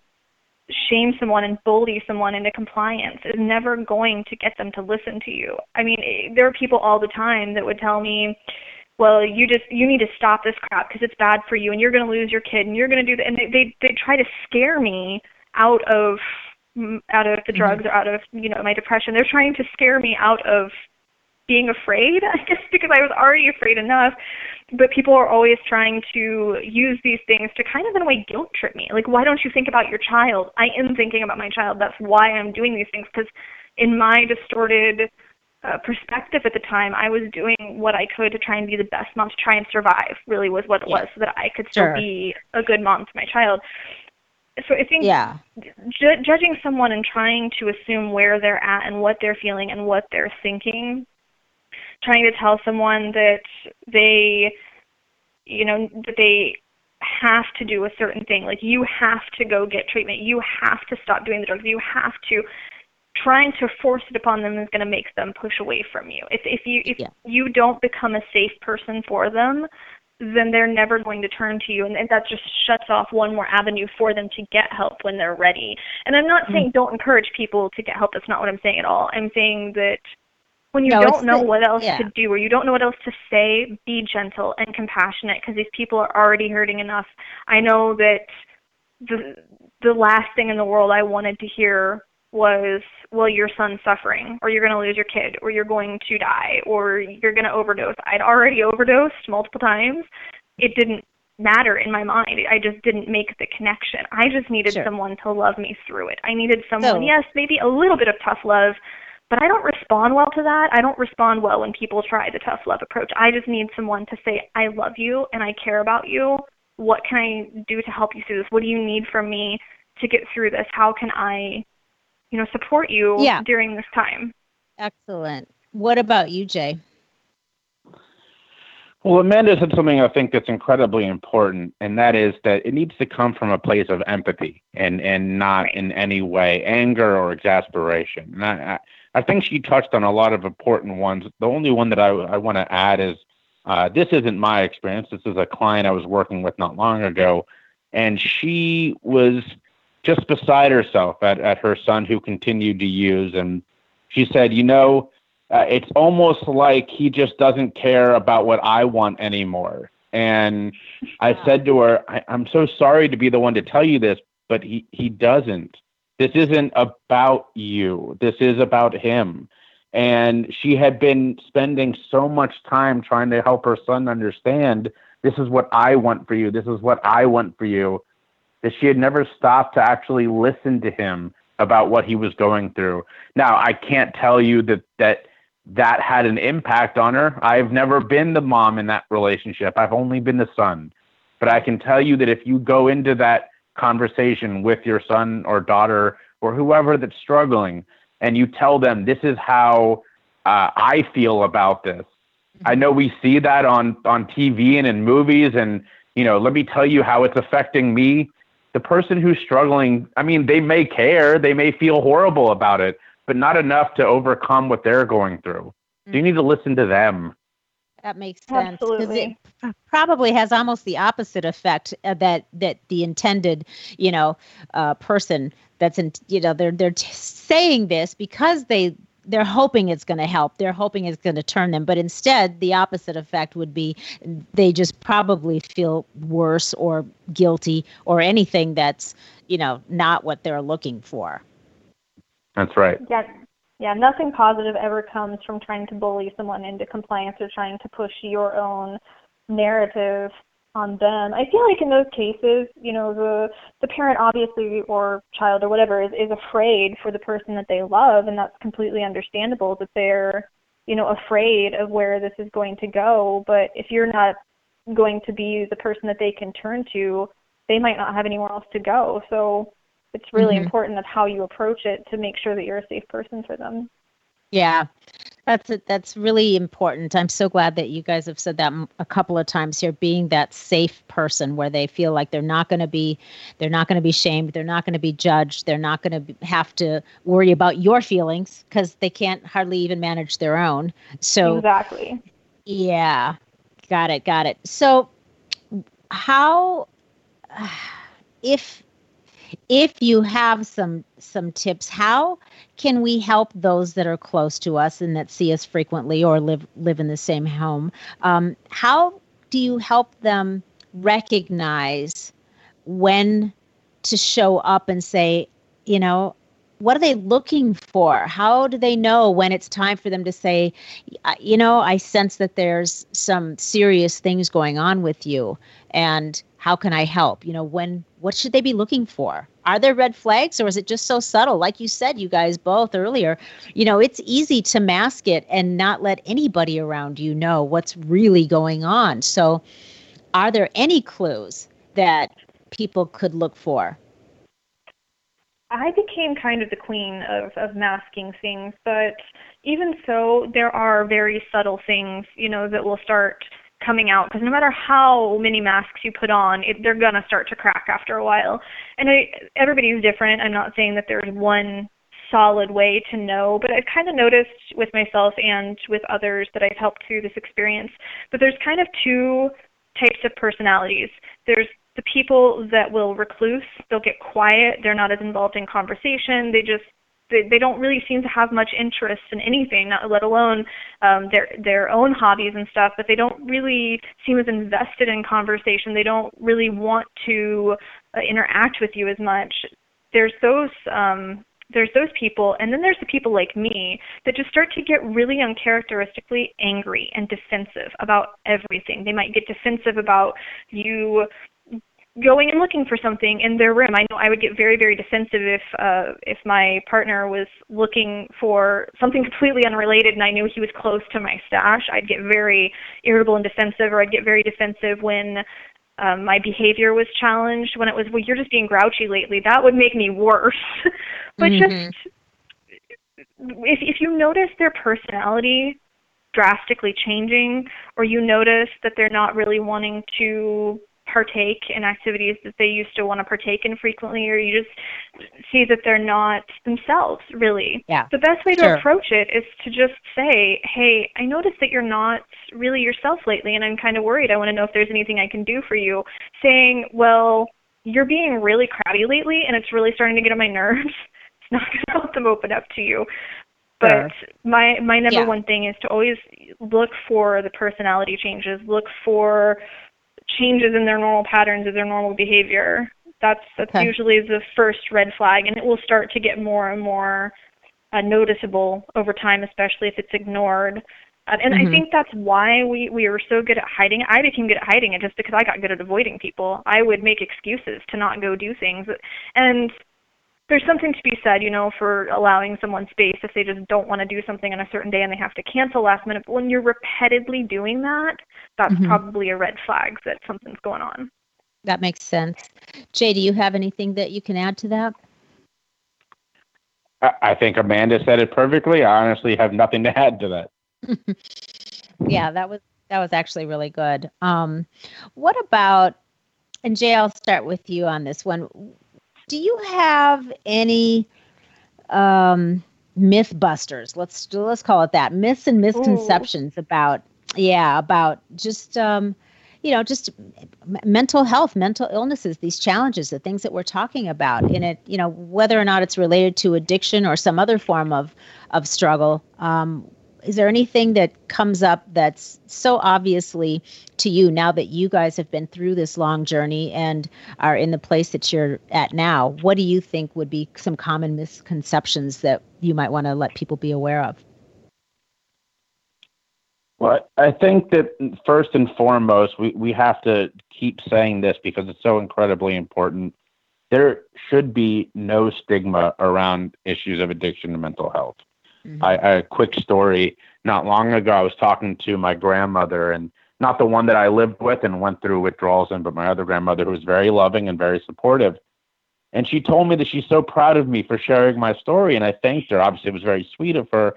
shame someone and bully someone into compliance is never going to get them to listen to you. I mean, eh, there are people all the time that would tell me, well, you just you need to stop this crap because it's bad for you and you're going to lose your kid and you're going to do that and they they they try to scare me out of mm, out of the drugs or out of you know my depression they're trying to scare me out of being afraid (laughs) i guess because i was already afraid enough but people are always trying to use these things to kind of in a way guilt trip me like why don't you think about your child i am thinking about my child that's why i'm doing these things because in my distorted uh, perspective at the time, I was doing what I could to try and be the best mom to try and survive. Really, was what it was, so that I could still Sure. be a good mom to my child. So I think Yeah. ju- judging someone and trying to assume where they're at and what they're feeling and what they're thinking, trying to tell someone that they, you know, that they have to do a certain thing, like you have to go get treatment, you have to stop doing the drugs, you have to. Trying to force it upon them is going to make them push away from you. If if you if Yeah. you don't become a safe person for them, then they're never going to turn to you. And, and that just shuts off one more avenue for them to get help when they're ready. And i'm not mm-hmm. saying don't encourage people to get help. That's not what i'm saying at all. I'm saying that when you No, don't know the- what else yeah. to do or you don't know what else to say be gentle and compassionate because these people are already hurting enough. I know that the the last thing in the world i wanted to hear was well your son's suffering or you're going to lose your kid or you're going to die or you're going to overdose. I'd already overdosed multiple times. It didn't matter in my mind. I just didn't make the connection. I just needed Sure. someone to love me through it. I needed someone So- yes maybe a little bit of tough love but i don't respond well to that i don't respond well when people try the tough love approach i just need someone to say i love you and i care about you what can i do to help you through this what do you need from me to get through this how can i you know support you Yeah. during this time Excellent. What about you, Jay? Well, Amanda said something I think that's incredibly important, and that is that it needs to come from a place of empathy and, and not Right. in any way anger or exasperation. And I, I, think she touched on a lot of important ones. The only one that I, I want to add is uh, this isn't my experience. This is a client I was working with not long ago, and she was just beside herself at, at her son who continued to use. And she said, You know, uh, it's almost like he just doesn't care about what I want anymore. And I said to her, I, I'm so sorry to be the one to tell you this, but he, he doesn't. This isn't about you. This is about him. And she had been spending so much time trying to help her son understand this is what I want for you. This is what I want for you. That she had never stopped to actually listen to him about what he was going through. Now, I can't tell you that that that had an impact on her. I've never been the mom in that relationship. I've only been the son. But I can tell you that if you go into that conversation with your son or daughter or whoever that's struggling and you tell them this is how uh, I feel about this. I know we see that on on TV and in movies and you know, let me tell you how it's affecting me. the person who's struggling, I mean, they may care, they may feel horrible about it, but not enough to overcome what they're going through. So you need to listen to them. That makes sense because Absolutely. it probably has almost the opposite effect uh, that that the intended, you know, uh, person that's in, you know, they're they're t- saying this because they they're hoping it's going to help. They're hoping it's going to turn them, but instead, the opposite effect would be they just probably feel worse or guilty or anything that's you know not what they're looking for. That's right. Yeah, yeah. Nothing positive ever comes from trying to bully someone into compliance or trying to push your own narrative on them. I feel like in those cases, you know, the the parent obviously or child or whatever is, is afraid for the person that they love, and that's completely understandable that they're, you know, afraid of where this is going to go. But if you're not going to be the person that they can turn to, they might not have anywhere else to go. So it's really Mhm. important of how you approach it to make sure that you're a safe person for them. Yeah, that's it. That's really important. I'm so glad that you guys have said that a couple of times here. Being that safe person where they feel like they're not going to be, they're not going to be shamed, they're not going to be judged, they're not going to have to worry about your feelings because they can't hardly even manage their own. So exactly. yeah, got it, got it. So how, (sighs) if if you have some some tips, how can we help those that are close to us and that see us frequently or live live in the same home? Um, how do you help them recognize when to show up and say, you know, what are they looking for? How do they know when it's time for them to say, "Uh, you know, I sense that there's some serious things going on with you, and how can I help? You know, when what should they be looking for? Are there red flags, or is it just so subtle? Like you said, you guys both earlier, you know, it's easy to mask it and not let anybody around you know what's really going on. So, are there any clues that people could look for? I became kind of the queen of, of masking things, but even so, there are very subtle things, you know, that will start coming out because no matter how many masks you put on, it, they're gonna start to crack after a while. And I, everybody's different. I'm not saying that there's one solid way to know, but I've kind of noticed with myself and with others that I've helped through this experience that there's kind of two types of personalities. There's the people that will recluse, they'll get quiet, they're not as involved in conversation, they just they, they don't really seem to have much interest in anything, not let alone um, their their own hobbies and stuff. But they don't really seem as invested in conversation. They don't really want to uh, interact with you as much. There's those um, there's those people, and then there's the people like me that just start to get really uncharacteristically angry and defensive about everything. They might get defensive about you going and looking for something in their room. I know I would get very, very defensive if uh, if my partner was looking for something completely unrelated and I knew he was close to my stash. I'd get very irritable and defensive, or I'd get very defensive when um, my behavior was challenged. When it was, well, you're just being grouchy lately. That would make me worse. (laughs) but Mhm. just if if you notice their personality drastically changing or you notice that they're not really wanting to partake in activities that they used to want to partake in frequently or you just see that they're not themselves really Yeah. the best way to Sure. approach it is to just say hey i noticed that you're not really yourself lately and i'm kind of worried i want to know if there's anything i can do for you saying well you're being really crabby lately and it's really starting to get on my (laughs) nerves it's not going to help them open up to you but Sure. my my number Yeah. one thing is to always look for the personality changes look for changes in their normal patterns of their normal behavior that's that's Okay. usually the first red flag and it will start to get more and more uh, noticeable over time especially if it's ignored uh, and Mhm. I think that's why we, we were so good at hiding. I became good at hiding it just because I got good at avoiding people. I would make excuses to not go do things. And there's something to be said, you know, for allowing someone space if they just don't want to do something on a certain day and they have to cancel last minute. But when you're repeatedly doing that, that's Mhm. probably a red flag that something's going on. That makes sense. Jay, do you have anything that you can add to that? I, I think Amanda said it perfectly. I honestly have nothing to add to that. (laughs) yeah, that was that was actually really good. Um, what about and Jay, I'll start with you on this one. Do you have any um, myth busters? Let's let's call it that. Myths and misconceptions Ooh. about yeah about just um, you know just mental health, mental illnesses, these challenges, the things that we're talking about in it. You know whether or not it's related to addiction or some other form of of struggle. Um, is there anything that comes up that's so obviously to you now that you guys have been through this long journey and are in the place that you're at now? What do you think would be some common misconceptions that you might want to let people be aware of? Well i think that first and foremost we, we have to keep saying this because it's so incredibly important. There should be no stigma around issues of addiction and mental health Mm-hmm. I, a quick story. Not long ago, I was talking to my grandmother, and not the one that I lived with and went through withdrawals in, but my other grandmother who was very loving and very supportive. And she told me that she's so proud of me for sharing my story, and I thanked her. Obviously, it was very sweet of her.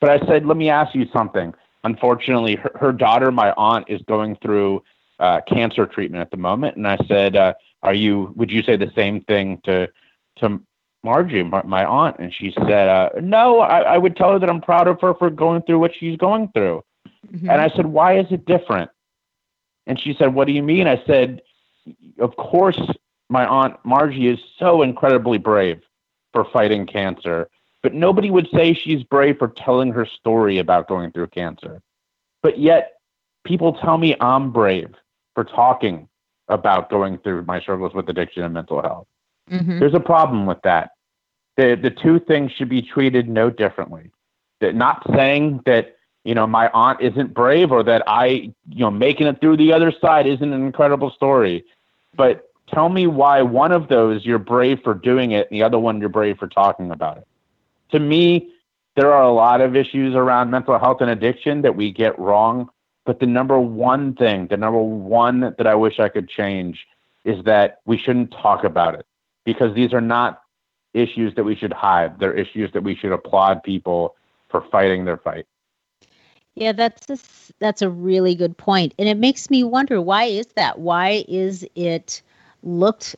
But I said, let me ask you something. Unfortunately, her, her daughter, my aunt, is going through uh, cancer treatment at the moment, and I said, uh, "Are you? Would you say the same thing to to Margie, my, aunt, and she said, uh, "No, I, I, would tell her that I'm proud of her for going through what she's going through." Mm-hmm. And I said, "Why is it different?" And she said, "What do you mean?" I said, "Of course, my aunt Margie is so incredibly brave for fighting cancer, but nobody would say she's brave for telling her story about going through cancer. But yet, people tell me I'm brave for talking about going through my struggles with addiction and mental health." Mm-hmm. There's a problem with that. The the two things should be treated no differently. That not saying that you know my aunt isn't brave or that I you know making it through the other side isn't an incredible story, but tell me why one of those you're brave for doing it and the other one you're brave for talking about it. To me, there are a lot of issues around mental health and addiction that we get wrong. But the number one thing, the number one that I wish I could change is that we shouldn't talk about it because these are not issues that we should hide. They're issues that we should applaud people for fighting their fight. Yeah, that's a, that's a really good point, and it makes me wonder why is that? Why is it looked?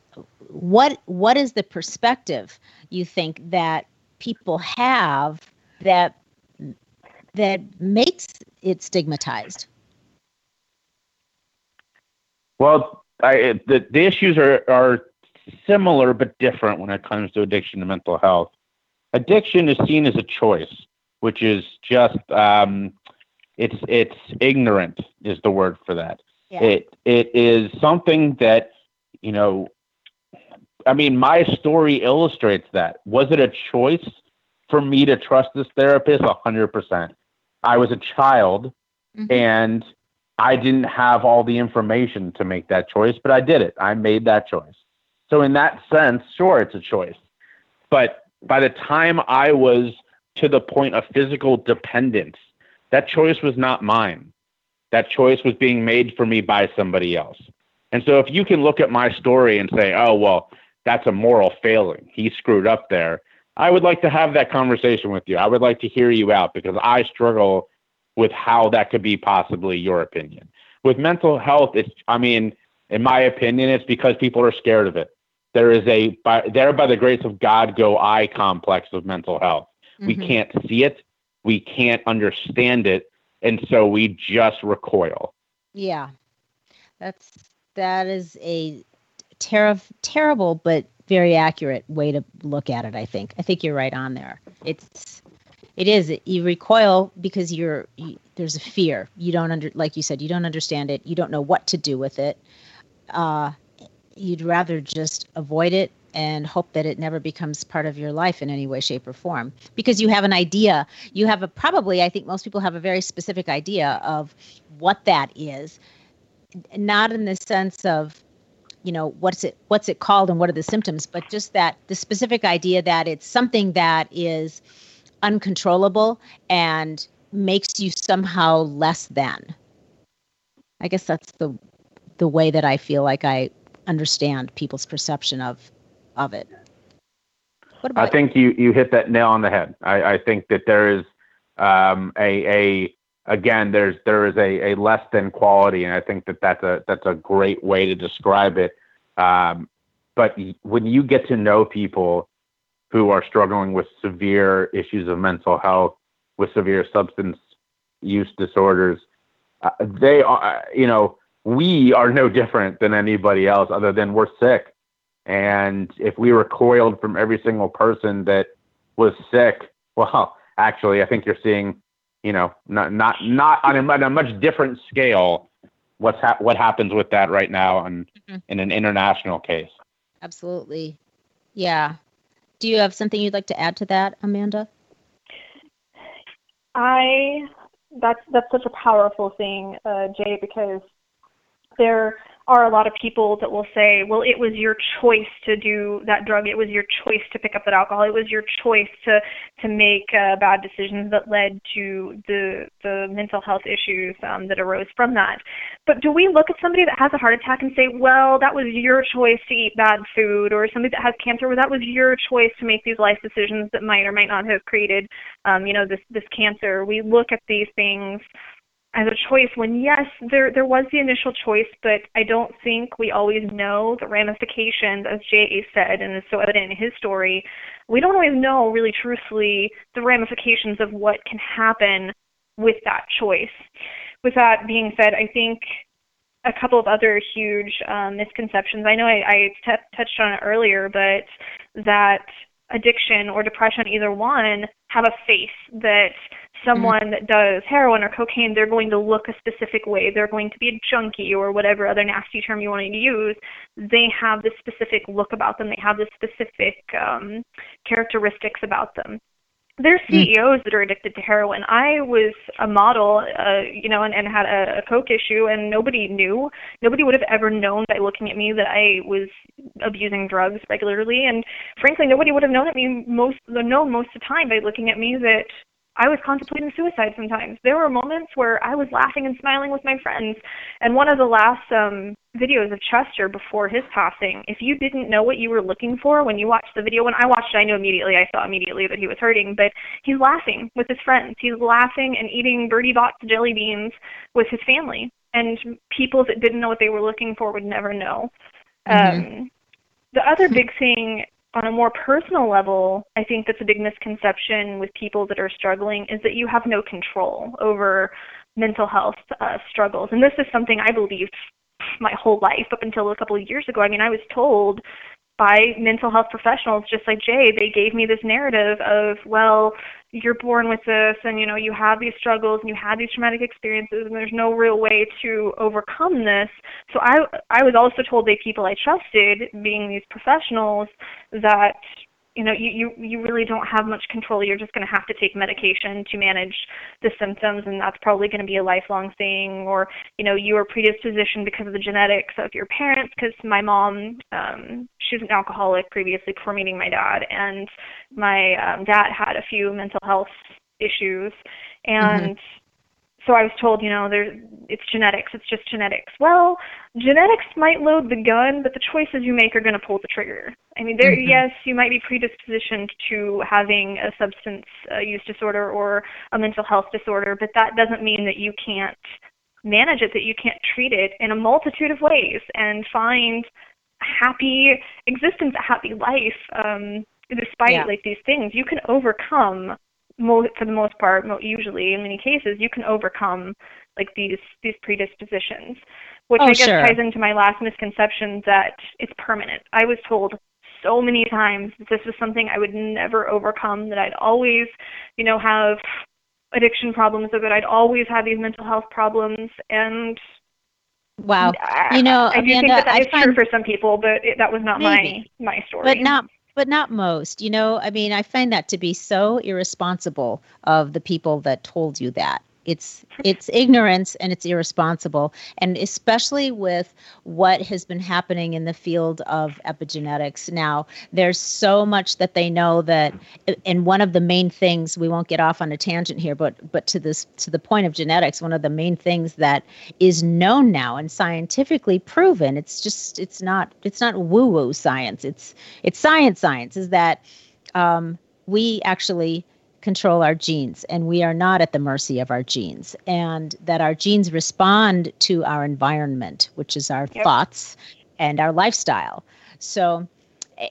What what is the perspective you think that people have that that makes it stigmatized? Well, I, the the issues are are similar but different when it comes to addiction and mental health. Addiction is seen as a choice, which is just um, it's it's ignorant is the word for that. Yeah. It it is something that you know. I mean, my story illustrates that. Was it a choice for me to trust this therapist? A hundred percent. I was a child, mm-hmm. and I didn't have all the information to make that choice, but I did it. I made that choice. So in that sense, sure, it's a choice. But by the time I was to the point of physical dependence, that choice was not mine. That choice was being made for me by somebody else. And so if you can look at my story and say, oh, well, that's a moral failing, he screwed up there, I would like to have that conversation with you. I would like to hear you out because I struggle with how that could be possibly your opinion. With mental health, it's, I mean, in my opinion, it's because people are scared of it there is a by, there by the grace of God go I complex of mental health. Mm-hmm. We can't see it, we can't understand it, and so we just recoil. Yeah, that's that is a ter- terrible but very accurate way to look at it. I think. I think you're right on there. It's it is you recoil because you're you, there's a fear. You don't under like you said you don't understand it. You don't know what to do with it. Uh, you'd rather just avoid it and hope that it never becomes part of your life in any way shape or form. Because you have an idea. You have a probably i think most people have a very specific idea of what that is. Not in the sense of you know what's it what's it called and what are the symptoms but just that the specific idea that it's something that is uncontrollable and makes you somehow less than. I guess that's the the way that i feel like i understand people's perception of of it. I think you you hit that nail on the head. I, I think that there is um, a a again, there's there is a, a less than quality, and I think that that's a that's a great way to describe it. Um, but when you get to know people who are struggling with severe issues of mental health, with severe substance use disorders, uh, they are, you know, we are no different than anybody else, other than we're sick. And if we recoiled from every single person that was sick, (laughs) well, actually, I think you're seeing you know, not not not on a, on a much different scale. What's ha- what happens with that right now in mm-hmm. in an international case? Absolutely, yeah. Do you have something you'd like to add to that, Amanda? I that's that's such a powerful thing, uh, Jay, because there are a lot of people that will say, well, it was your choice to do that drug. It was your choice to pick up that alcohol. It was your choice to to make uh, bad decisions that led to the the mental health issues um, that arose from that. But do we look at somebody that has a heart attack and say, well, that was your choice to eat bad food, or somebody that has cancer, well, that was your choice to make these life decisions that might or might not have created, um, you know, this this cancer. We look at these things as a choice when yes there there was the initial choice but i don't think we always know the ramifications as Jay said and is so evident in his story. We don't always know really truthfully the ramifications of what can happen with that choice. With that being said i think a couple of other huge um, misconceptions. I know i, I t- touched on it earlier but that addiction or depression either one have a face that someone mm-hmm. that does heroin or cocaine, they're going to look a specific way. They're going to be a junkie or whatever other nasty term you want to use. They have this specific look about them. They have this specific um, characteristics about them. There's mm. CEOs that are addicted to heroin. I was a model, uh, you know, and, and had a, a coke issue, and nobody knew. Nobody would have ever known by looking at me that I was abusing drugs regularly, and frankly, nobody would have known at me most the known most of the time by looking at me that I was contemplating suicide sometimes. There were moments where I was laughing and smiling with my friends. And one of the last um videos of Chester before his passing, if you didn't know what you were looking for when you watched the video, when I watched it, I knew immediately, I saw immediately that he was hurting, but he's laughing with his friends. He's laughing and eating Bertie Bott's jelly beans with his family. And people that didn't know what they were looking for would never know. Mm-hmm. Um, the other big thing on a more personal level, I think that's a big misconception with people that are struggling is that you have no control over mental health uh, struggles. And this is something I believed my whole life up until a couple of years ago. I mean, I was told by mental health professionals just like Jay, they gave me this narrative of, well, you're born with this and you know you have these struggles and you had these traumatic experiences and there's no real way to overcome this. So i i was also told by people i trusted being these professionals that you know you, you you really don't have much control. You're just going to have to take medication to manage the symptoms and that's probably going to be a lifelong thing. Or you know you are predispositioned because of the genetics of your parents because my mom um she was an alcoholic previously before meeting my dad and my um dad had a few mental health issues. And mm-hmm so I was told, you know, there it's genetics, it's just genetics. Well, genetics might load the gun, but the choices you make are going to pull the trigger. I mean, there mm-hmm. yes, you might be predispositioned to having a substance uh, use disorder or a mental health disorder, but that doesn't mean that you can't manage it, that you can't treat it in a multitude of ways and find a happy existence, a happy life um despite yeah. like these things. You can overcome for the most part, usually in many cases, you can overcome like these these predispositions, which oh, I guess sure. ties into my last misconception that it's permanent. I was told so many times that this was something I would never overcome, that I'd always, you know, have addiction problems, or that I'd always have these mental health problems, and Wow, you know, I, I Amanda, do think that that I is find, true for some people, but it, that was not maybe, my my story. But not but not most. You know, I mean, I find that to be so irresponsible of the people that told you that it's it's ignorance and it's irresponsible. And especially with what has been happening in the field of epigenetics. Now there's so much that they know that and one of the main things we won't get off on a tangent here but but to this to the point of genetics one of the main things that is known now and scientifically proven it's just it's not it's not woo woo science. It's it's science science is that um, we actually control our genes and we are not at the mercy of our genes and that our genes respond to our environment which is our yep. thoughts and our lifestyle. So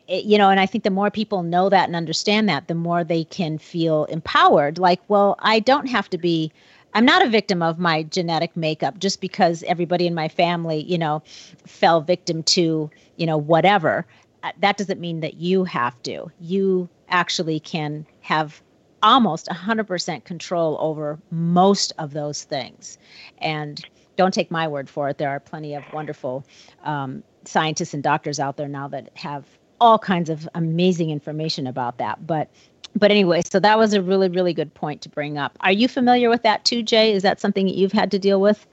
it, you know and i think the more people know that and understand that the more they can feel empowered. Like well i don't have to be i'm not a victim of my genetic makeup just because everybody in my family you know fell victim to you know whatever. Uh, that doesn't mean that you have to. You actually can have almost 100% control over most of those things. And don't take my word for it. There are plenty of wonderful um, scientists and doctors out there now that have all kinds of amazing information about that. But but anyway, so that was a really really good point to bring up. Are you familiar with that too, Jay? Is that something that you've had to deal with?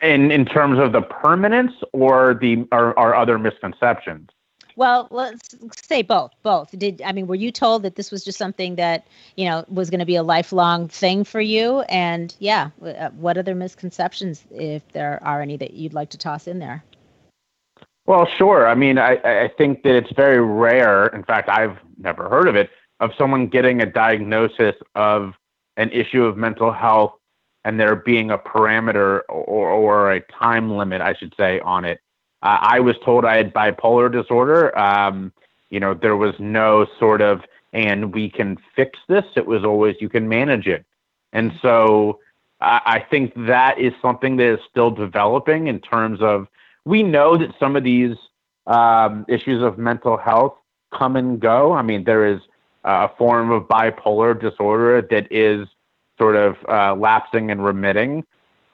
In in terms of the permanence or the or, or other misconceptions? Well, let's say both. Both. Did I mean were you told that this was just something that, you know, was going to be a lifelong thing for you and yeah, uh, what other misconceptions if there are any that you'd like to toss in there? Well, sure. I mean, I I think that it's very rare, in fact, I've never heard of it, of someone getting a diagnosis of an issue of mental health and there being a parameter or, or a time limit, I should say, on it. Uh, I was told I had bipolar disorder. Um, you know, there was no sort of, and we can fix this. It was always, you can manage it. And so I, I think that is something that is still developing in terms of, we know that some of these um, issues of mental health come and go. I mean, there is a form of bipolar disorder that is sort of uh, lapsing and remitting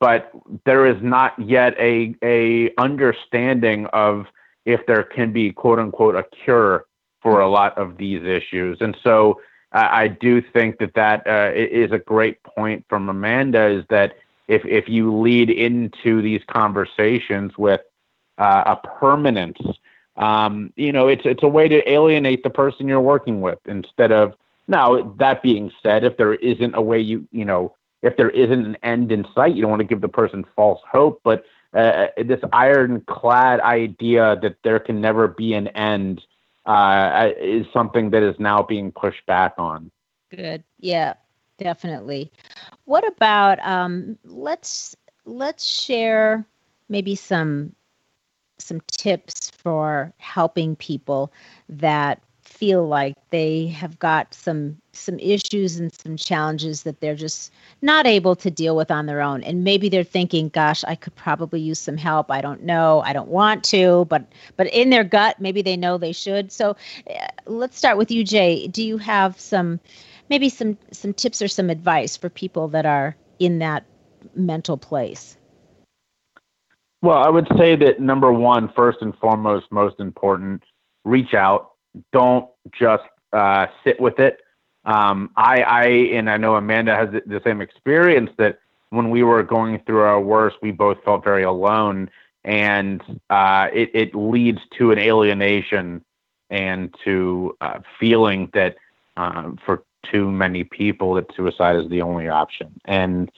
but there is not yet a a understanding of if there can be quote unquote a cure for a lot of these issues. And so I do think that that uh, is a great point from Amanda is that if if you lead into these conversations with uh, a permanence, um, you know, it's it's a way to alienate the person you're working with instead of now. That being said, if there isn't a way you you know if there isn't an end in sight, you don't want to give the person false hope. But uh, this ironclad idea that there can never be an end uh, is something that is now being pushed back on. Good. Yeah, definitely. What about um, let's let's share maybe some some tips for helping people that feel like they have got some some issues and some challenges that they're just not able to deal with on their own. And maybe they're thinking gosh i could probably use some help. I don't know. I don't want to. But but in their gut maybe they know they should. So uh, let's start with you jay. Do you have some maybe some some tips or some advice for people that are in that mental place? Well i would say that number one first and foremost most important reach out don't just uh, sit with it. Um, I, I, and I know Amanda has the, same experience that when we were going through our worst, we both felt very alone, and uh, it, it leads to an alienation and to uh, feeling that um, for too many people that suicide is the only option, and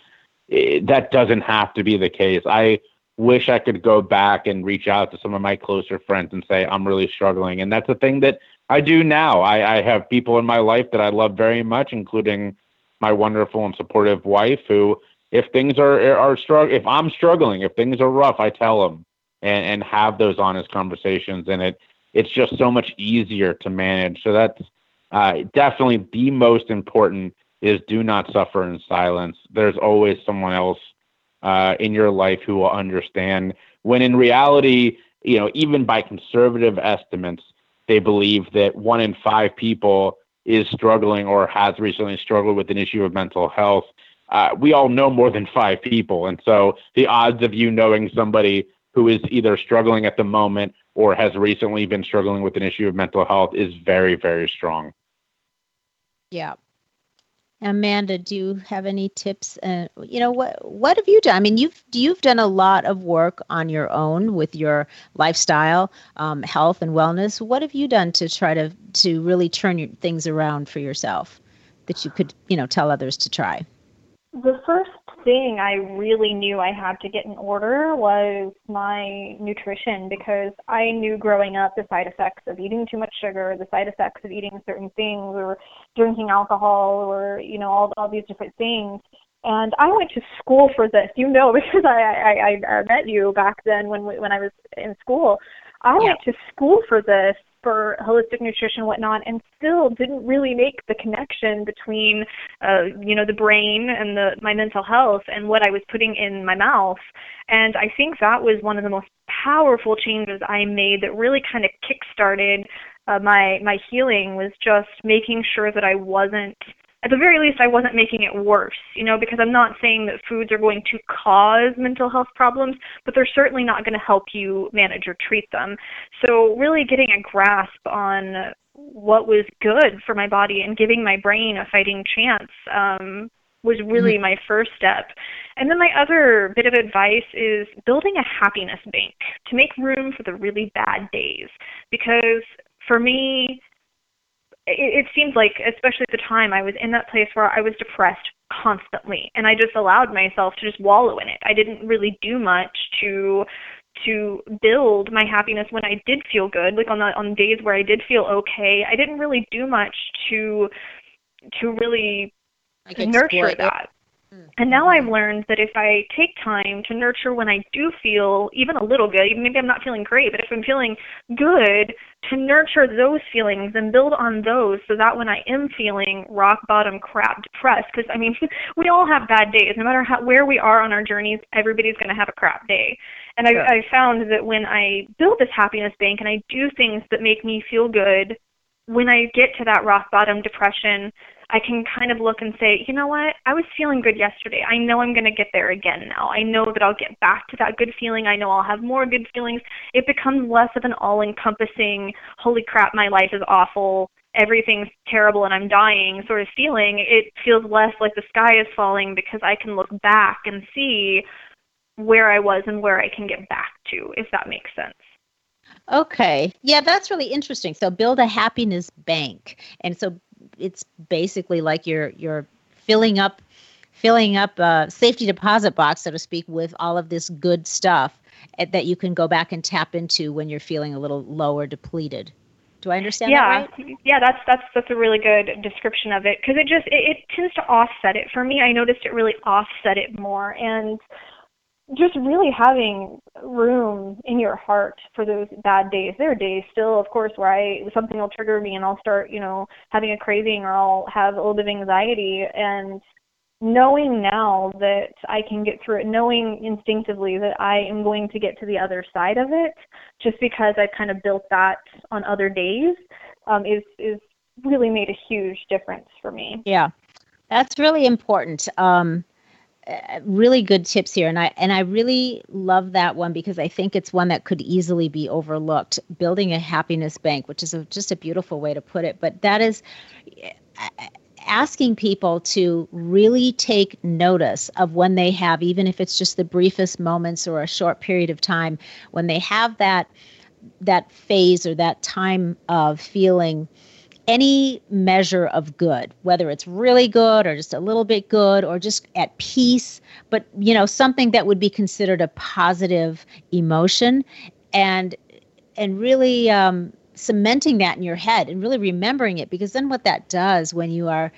it, that doesn't have to be the case. I wish I could go back and reach out to some of my closer friends and say, I'm really struggling. And that's a thing that I do now. I, I have people in my life that I love very much, including my wonderful and supportive wife who, if things are, are struggling, if I'm struggling, if things are rough, I tell them and, and have those honest conversations. And it, it's just so much easier to manage. So that's uh, definitely the most important is do not suffer in silence. There's always someone else uh, in your life who will understand. When in reality, you know, even by conservative estimates, they believe that one in five people is struggling or has recently struggled with an issue of mental health. Uh, we all know more than five people. And so the odds of you knowing somebody who is either struggling at the moment or has recently been struggling with an issue of mental health is very, very strong. Yeah. Amanda, do you have any tips? Uh, you know what what have you done? I mean, you've you've done a lot of work on your own with your lifestyle, um, health, and wellness. What have you done to try to to really turn your, things around for yourself that you could you know tell others to try? The first thing I really knew I had to get in order was my nutrition because I knew growing up the side effects of eating too much sugar, the side effects of eating certain things or drinking alcohol or, you know, all, all these different things. And I went to school for this, you know, (laughs) because I, I, I met you back then when, when I was in school. I yeah. went to school for this for holistic nutrition whatnot and still didn't really make the connection between uh you know the brain and the my mental health and what I was putting in my mouth. And I think that was one of the most powerful changes I made that really kind of kick-started uh, my my healing was just making sure that I wasn't at the very least, I wasn't making it worse, you know, because I'm not saying that foods are going to cause mental health problems, but they're certainly not going to help you manage or treat them. So, really getting a grasp on what was good for my body and giving my brain a fighting chance um, was really mm-hmm. my first step. And then my other bit of advice is building a happiness bank to make room for the really bad days. Because for me, it, it seemed like, especially at the time, I was in that place where I was depressed constantly, and I just allowed myself to just wallow in it. I didn't really do much to to build my happiness when I did feel good, like on the on days where I did feel okay. I didn't really do much to to really nurture that. Mm-hmm. And now I've learned that if I take time to nurture when I do feel even a little good, even maybe I'm not feeling great, but if I'm feeling good, to nurture those feelings and build on those so that when I am feeling rock bottom crap depressed, because I mean, (laughs) we all have bad days, no matter how, where we are on our journeys, everybody's going to have a crap day. And I, yeah. I found that when I build this happiness bank and I do things that make me feel good, when I get to that rock bottom depression, I can kind of look and say, you know what, I was feeling good yesterday. I know I'm going to get there again now. I know that I'll get back to that good feeling. I know I'll have more good feelings. It becomes less of an all encompassing, holy crap, my life is awful, everything's terrible and I'm dying sort of feeling. It feels less like the sky is falling because I can look back and see where I was and where I can get back to, if that makes sense. Okay. Yeah, that's really interesting. So build a happiness bank. And so it's basically like you're you're filling up filling up a safety deposit box, so to speak, with all of this good stuff eh, that you can go back and tap into when you're feeling a little low or depleted. Do I understand yeah. that right? Yeah, that's that's that's a really good description of it because it just it, it tends to offset it for me. I noticed it really offset it more, and just really having room in your heart for those bad days. There are days still, of course, where I something will trigger me and I'll start, you know, having a craving or I'll have a little bit of anxiety. And knowing now that I can get through it, knowing instinctively that I am going to get to the other side of it, just because I've kind of built that on other days, um, is is really made a huge difference for me. Yeah, that's really important. Um, Uh, really good tips here and i and i really love that one because i think it's one that could easily be overlooked. Building a happiness bank which is a, just a beautiful way to put it but that is uh, uh, asking people to really take notice of when they have even if it's just the briefest moments or a short period of time when they have that that phase or that time of feeling any measure of good, whether it's really good or just a little bit good or just at peace, but you know, something that would be considered a positive emotion. And and really um, cementing that in your head and really remembering it because then what that does when you are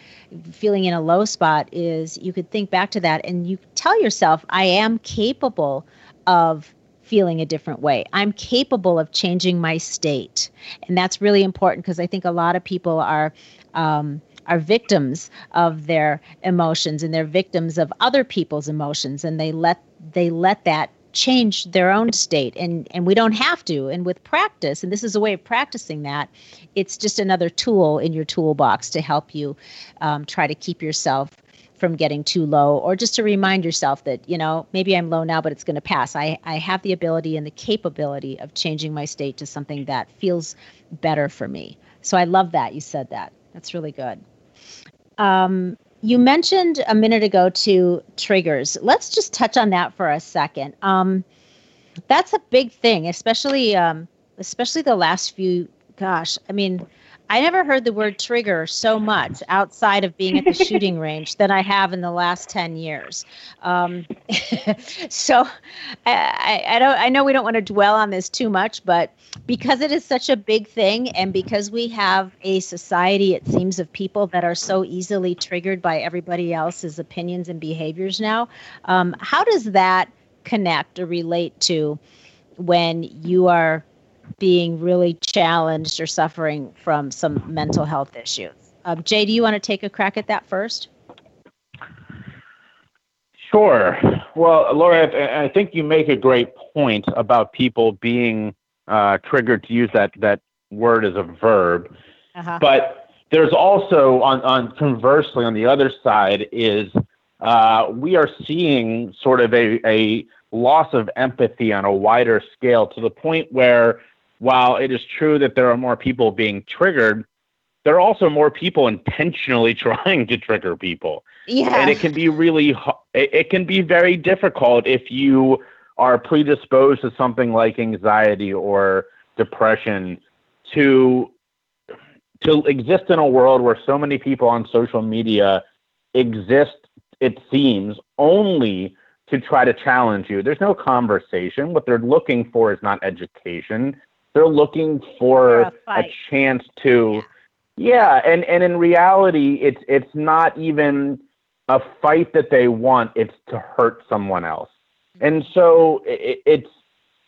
feeling in a low spot is you could think back to that and you tell yourself i am capable of feeling a different way. I'm capable of changing my state. And that's really important because I think a lot of people are. Um, are victims of their emotions and they're victims of other people's emotions and they let they let that change their own state and and we don't have to and with practice and this is a way of practicing that it's just another tool in your toolbox to help you um, try to keep yourself from getting too low or just to remind yourself that you know maybe i'm low now but it's going to pass. I i have the ability and the capability of changing my state to something that feels better for me. So i love that you said that. That's really good. Um, you mentioned a minute ago to triggers. Let's just touch on that for a second. Um, that's a big thing especially um, especially the last few gosh i mean I never heard the word trigger so much outside of being at the (laughs) shooting range than I have in the last 10 years. Um, (laughs) so I, I, don't, I know we don't want to dwell on this too much, but because it is such a big thing and because we have a society, it seems, of people that are so easily triggered by everybody else's opinions and behaviors now, um, how does that connect or relate to when you are being really challenged or suffering from some mental health issues. Um, Jay, do you want to take a crack at that first? Sure. Well, Laura, I think you make a great point about people being uh, triggered to use that that word as a verb, uh-huh. but there's also on on conversely on the other side is uh, we are seeing sort of a, a loss of empathy on a wider scale to the point where while it is true that there are more people being triggered, there are also more people intentionally (laughs) trying to trigger people. Yeah. And it can be really, it can be very difficult if you are predisposed to something like anxiety or depression to to exist in a world where so many people on social media exist it seems only to try to challenge you there's no conversation what they're looking for is not education they're looking for a, a, chance to, yeah. yeah, and and in reality, it's it's not even a fight that they want. It's to hurt someone else, mm-hmm. and so it, it's.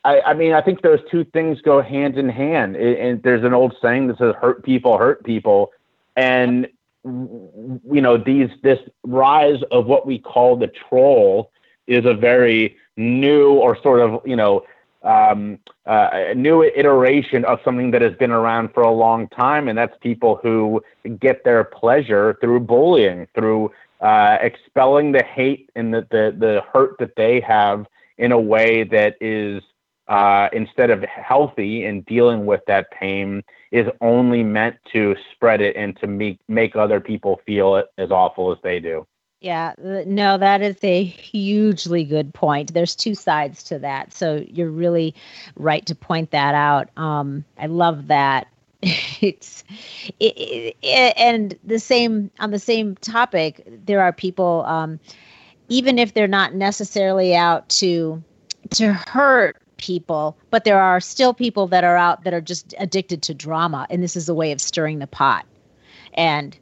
I, I mean, I think those two things go hand in hand. and there's an old saying that says "hurt people hurt people," and you know these this rise of what we call the troll is a very new or sort of you know um, uh, a new iteration of something that has been around for a long time, and that's people who get their pleasure through bullying, through uh, expelling the hate and the, the, the hurt that they have in a way that is uh, instead of healthy and dealing with that pain is only meant to spread it and to make make other people feel it as awful as they do. Yeah, no, that is a hugely good point. There's two sides to that. So you're really right to point that out. Um, I love that. (laughs) it's it, it, and the same on the same topic, there are people um, even if they're not necessarily out to to hurt people, but there are still people that are out that are just addicted to drama and this is a way of stirring the pot. And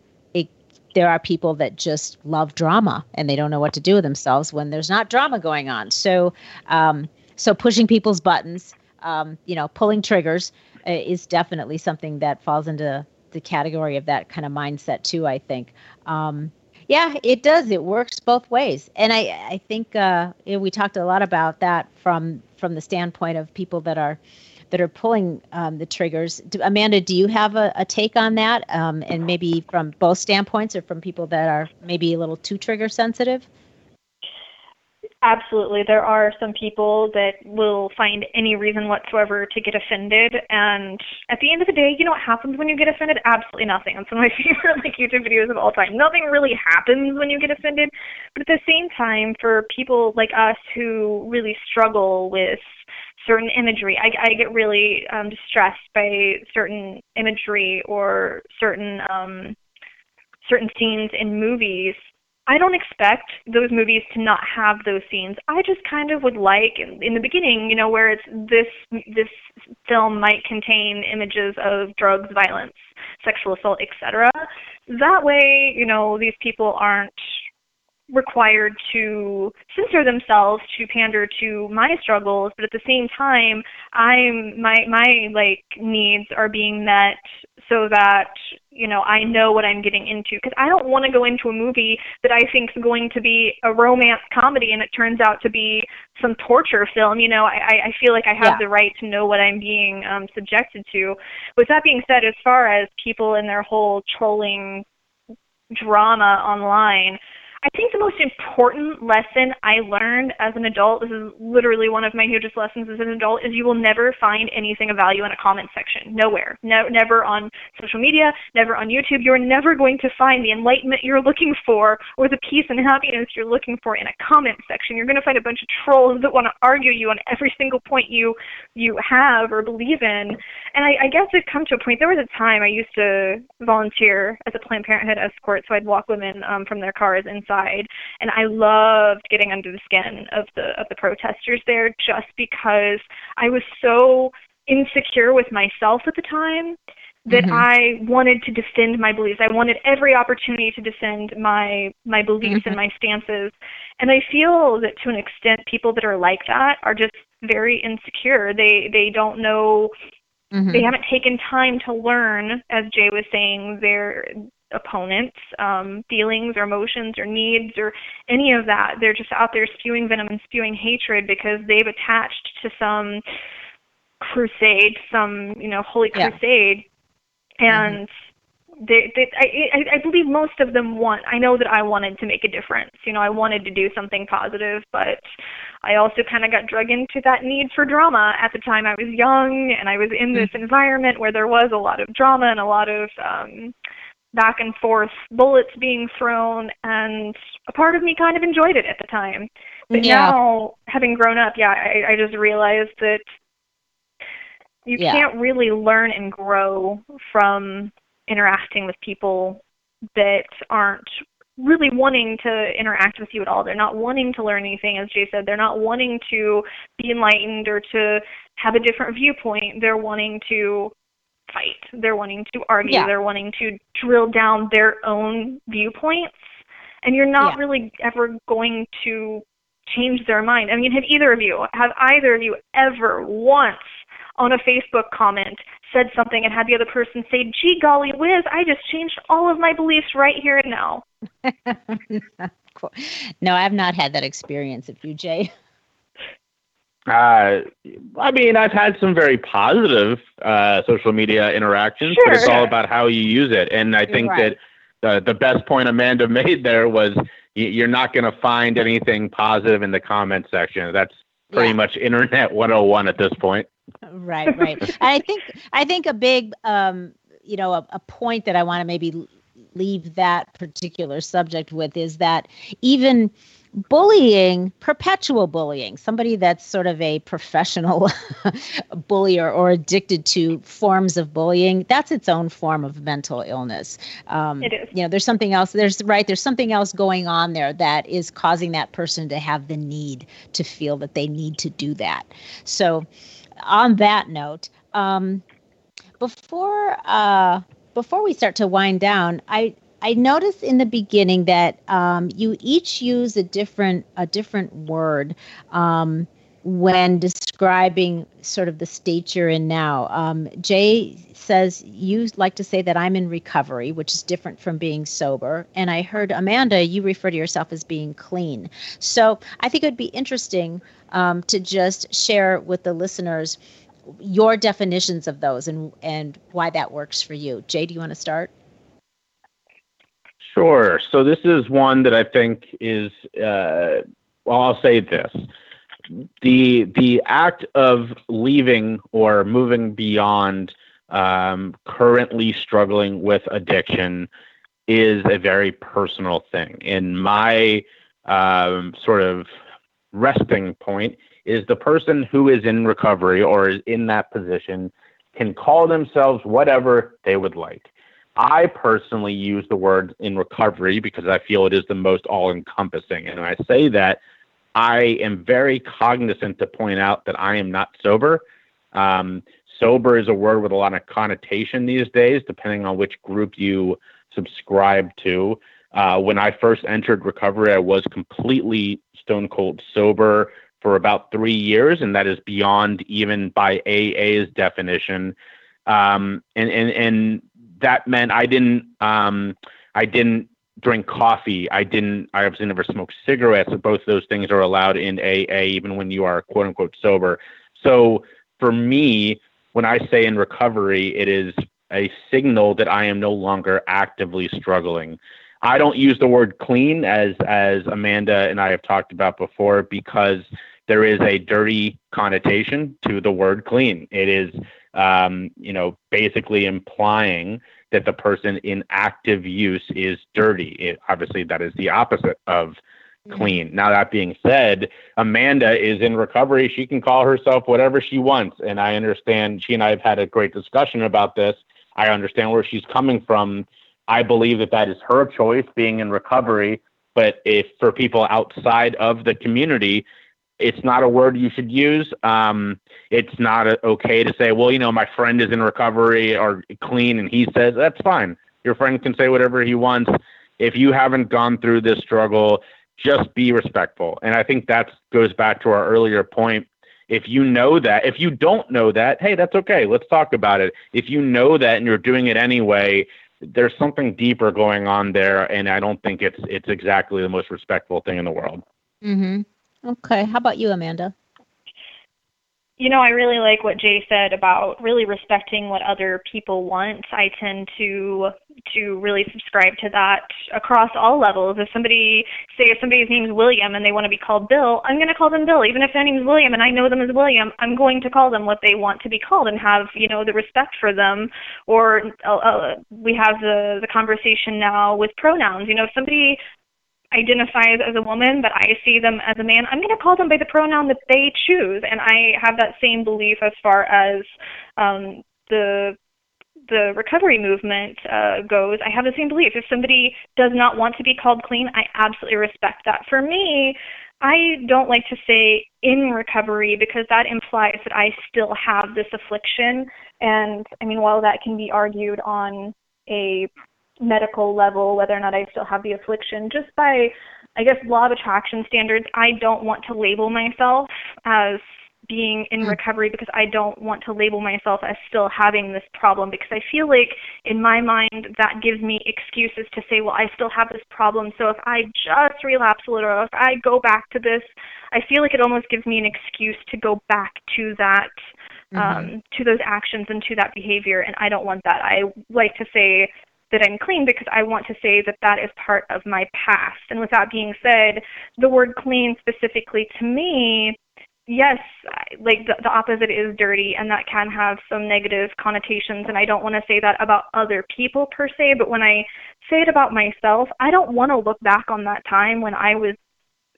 there are people that just love drama and they don't know what to do with themselves when there's not drama going on. So, um, so pushing people's buttons, um, you know, pulling triggers uh, is definitely something that falls into the category of that kind of mindset too. I think. Um, yeah, it does. It works both ways, and I I think uh, we talked a lot about that from from the standpoint of people that are that are pulling um, the triggers. Do, Amanda, do you have a, a take on that? Um, and maybe from both standpoints or from people that are maybe a little too trigger sensitive? Absolutely. There are some people that will find any reason whatsoever to get offended. And at the end of the day, you know what happens when you get offended? Absolutely nothing. It's one of my (laughs) favorite like YouTube videos of all time. Nothing really happens when you get offended. But at the same time, for people like us who really struggle with certain imagery. I, I get really um, distressed by certain imagery or certain um, certain scenes in movies. I don't expect those movies to not have those scenes. I just kind of would like in, in the beginning, you know, where it's this this film might contain images of drugs, violence, sexual assault, etc. That way, you know, these people aren't required to censor themselves to pander to my struggles but at the same time i'm my my like needs are being met so that you know i know what i'm getting into. Because i don't want to go into a movie that i think is going to be a romance comedy and it turns out to be some torture film you know? I i feel like i have yeah. the right to know what i'm being um subjected to. With that being said as far as people and their whole trolling drama online I think the most important lesson I learned as an adult, this is literally one of my hugest lessons as an adult, is you will never find anything of value in a comment section. Nowhere. No, never on social media, never on YouTube. You're never going to find the enlightenment you're looking for or the peace and happiness you're looking for in a comment section. You're going to find a bunch of trolls that want to argue you on every single point you you have or believe in. And I, I guess it come to a point. There was a time I used to volunteer as a Planned Parenthood escort, so I'd walk women um, from their cars inside And I loved getting under the skin of the of the protesters there just because I was so insecure with myself at the time that mm-hmm. I wanted to defend my beliefs. I wanted every opportunity to defend my my beliefs mm-hmm. and my stances. And I feel that to an extent people that are like that are just very insecure. They they don't know mm-hmm. they haven't taken time to learn, as Jay was saying, their opponents' um, feelings or emotions or needs or any of that. They're just out there spewing venom and spewing hatred because they've attached to some crusade, some you know holy crusade, yeah. and. Mm-hmm. They, they, I, I believe most of them want. I know that I wanted to make a difference. You know, I wanted to do something positive, but I also kind of got drug into that need for drama at the time. I was young, and I was in this mm-hmm. environment where there was a lot of drama and a lot of um, back and forth, bullets being thrown, and a part of me kind of enjoyed it at the time. But yeah. now, having grown up, yeah, I, I just realized that you yeah. can't really learn and grow from interacting with people that aren't really wanting to interact with you at all. They're not wanting to learn anything, as Jay said. They're not wanting to be enlightened or to have a different viewpoint. They're wanting to fight. They're wanting to argue. Yeah. They're wanting to drill down their own viewpoints. And you're not yeah. really ever going to change their mind. I mean, have either of you, have either of you ever once on a Facebook comment said something and had the other person say, gee golly whiz, I just changed all of my beliefs right here and now? (laughs) no, I've not had that experience. If you, Jay. Uh, I mean, I've had some very positive uh, social media interactions, sure, but it's all about how you use it. And I think right. that the the best point Amanda (laughs) made there was you're not going to find anything positive in the comment section. That's pretty yeah. much internet 101 at this point. Right, right. (laughs) and I think I think a big, um, you know, a, a point that I want to maybe leave that particular subject with is that even bullying, perpetual bullying, somebody that's sort of a professional (laughs) bullier or addicted to forms of bullying, that's its own form of mental illness. Um, it is. You know, there's something else. There's right. There's something else going on there that is causing that person to have the need to feel that they need to do that. So, on that note, um, before uh, before we start to wind down, I I noticed in the beginning that um, you each use a different a different word um, when describing sort of the state you're in now. Um, Jay says you like to say that I'm in recovery, which is different from being sober. And I heard Amanda, you refer to yourself as being clean. So I think it would be interesting um, to just share with the listeners your definitions of those and and why that works for you. Jay, do you want to start? Sure. So this is one that I think is, uh, well, I'll say this: the the act of leaving or moving beyond um, currently struggling with addiction is a very personal thing. And my um, sort of resting point is the person who is in recovery or is in that position can call themselves whatever they would like. I personally use the word in recovery because I feel it is the most all encompassing. And I say that, I am very cognizant to point out that I am not sober. Um, sober is a word with a lot of connotation these days, depending on which group you subscribe to. Uh, when I first entered recovery, I was completely stone cold sober for about three years, and that is beyond even by AA's definition. Um, and, and, and that meant I didn't um, I didn't drink coffee. I didn't. I obviously never smoked cigarettes. Both those things are allowed in AA, even when you are quote unquote sober. So for me, when I say in recovery, it is a signal that I am no longer actively struggling. I don't use the word clean as as Amanda and I have talked about before because there is a dirty connotation to the word clean. It is, um, you know, basically implying that the person in active use is dirty. It, obviously, that is the opposite of clean. Now, that being said, Amanda is in recovery. She can call herself whatever she wants. And I understand she and I have had a great discussion about this. I understand where she's coming from. I believe that that is her choice being in recovery. But if for people outside of the community, it's not a word you should use. Um, it's not a, okay to say, well, you know, my friend is in recovery or clean, and he says that's fine. Your friend can say whatever he wants. If you haven't gone through this struggle, just be respectful. And I think that goes back to our earlier point. If you know that, if you don't know that, hey, that's okay. Let's talk about it. If you know that and you're doing it anyway, there's something deeper going on there, and I don't think it's it's exactly the most respectful thing in the world. Mm-hmm. Okay. How about you, Amanda? You know, I really like what Jay said about really respecting what other people want. I tend to to really subscribe to that across all levels. If somebody say if somebody's name is William and they want to be called Bill, I'm going to call them Bill. Even if their name is William and I know them as William, I'm going to call them what they want to be called and have you know the respect for them. Or uh, uh, we have the the conversation now with pronouns. You know, if somebody identifies as a woman, but I see them as a man, I'm going to call them by the pronoun that they choose. And I have that same belief as far as um, the the recovery movement uh, goes. I have the same belief. If somebody does not want to be called clean, I absolutely respect that. For me, I don't like to say in recovery because that implies that I still have this affliction. And I mean, while that can be argued on a medical level, whether or not I still have the affliction, just by, I guess, law of attraction standards, I don't want to label myself as being in hmm. recovery because I don't want to label myself as still having this problem because I feel like in my mind that gives me excuses to say, well, I still have this problem. So if I just relapse a little, if I go back to this, I feel like it almost gives me an excuse to go back to that, mm-hmm. um, to those actions and to that behavior. And I don't want that. I like to say, that I'm clean because I want to say that that is part of my past. And with that being said, the word clean specifically to me, yes, like the, the opposite is dirty and that can have some negative connotations. And I don't want to say that about other people per se, but when I say it about myself, I don't want to look back on that time when I was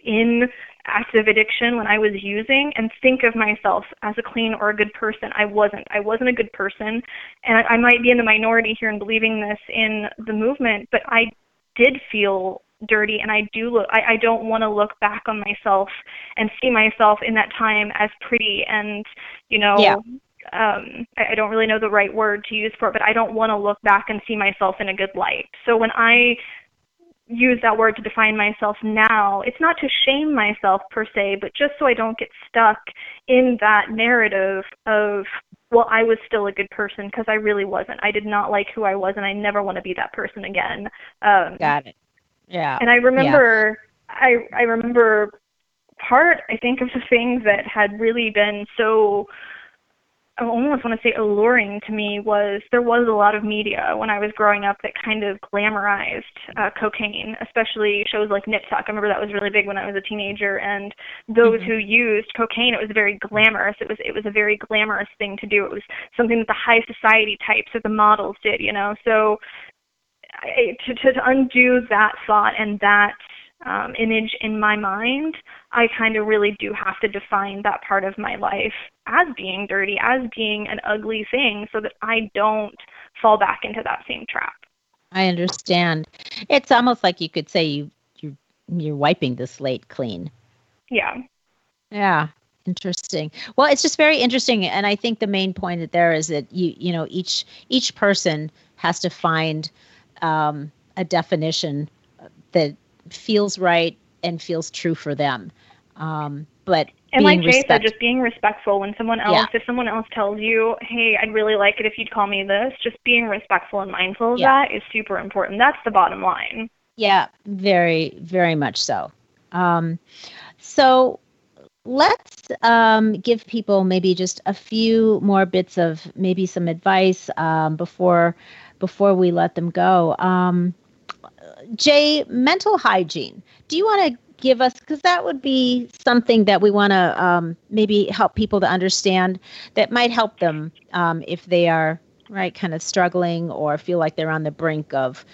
in active addiction when I was using and think of myself as a clean or a good person. I wasn't. I wasn't a good person. And I, I might be in the minority here in believing this in the movement, but I did feel dirty and I do look I, I don't want to look back on myself and see myself in that time as pretty and you know yeah. um I, I don't really know the right word to use for it, but I don't want to look back and see myself in a good light. So when I use that word to define myself now, it's not to shame myself per se, but just so I don't get stuck in that narrative of, well, I was still a good person because I really wasn't. I did not like who I was, and I never want to be that person again. Um, Got it. Yeah. And I remember, yeah. I I remember part I think of the things that had really been so I almost want to say alluring to me was there was a lot of media when I was growing up that kind of glamorized uh, cocaine, especially shows like Nip Tuck. I remember that was really big when I was a teenager, and those mm-hmm. who used cocaine, it was very glamorous. It was it was a very glamorous thing to do. It was something that the high society types or the models did, you know. So I, to to undo that thought and that um, image in my mind, I kind of really do have to define that part of my life as being dirty, as being an ugly thing, so that I don't fall back into that same trap. I understand. It's almost like you could say you you you're wiping the slate clean. Yeah. Yeah. Interesting. Well, it's just very interesting, and I think the main point that there is that you you know each each person has to find um, a definition that feels right and feels true for them. Um, but and like Jay respect- said, just being respectful when someone else, yeah. if someone else tells you, "Hey, I'd really like it if you'd call me this," just being respectful and mindful of yeah. that is super important. That's the bottom line. Yeah, very, very much so. Um, so let's um, give people maybe just a few more bits of maybe some advice um, before before we let them go. Um, Jay, mental hygiene. Do you want to give us because that would be something that we want to um, maybe help people to understand that might help them um, if they are right kind of struggling or feel like they're on the brink of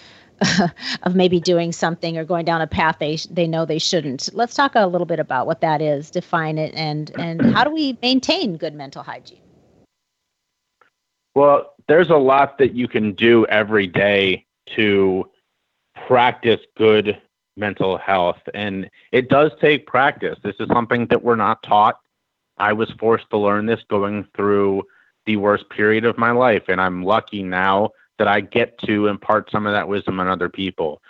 (laughs) of maybe doing something or going down a path they they know they shouldn't. Let's talk a little bit about what that is, define it, and and how do we maintain good mental hygiene? Well, there's a lot that you can do every day to practice good mental health. And it does take practice. This is something that we're not taught. I was forced to learn this going through the worst period of my life. And I'm lucky now that I get to impart some of that wisdom on other people.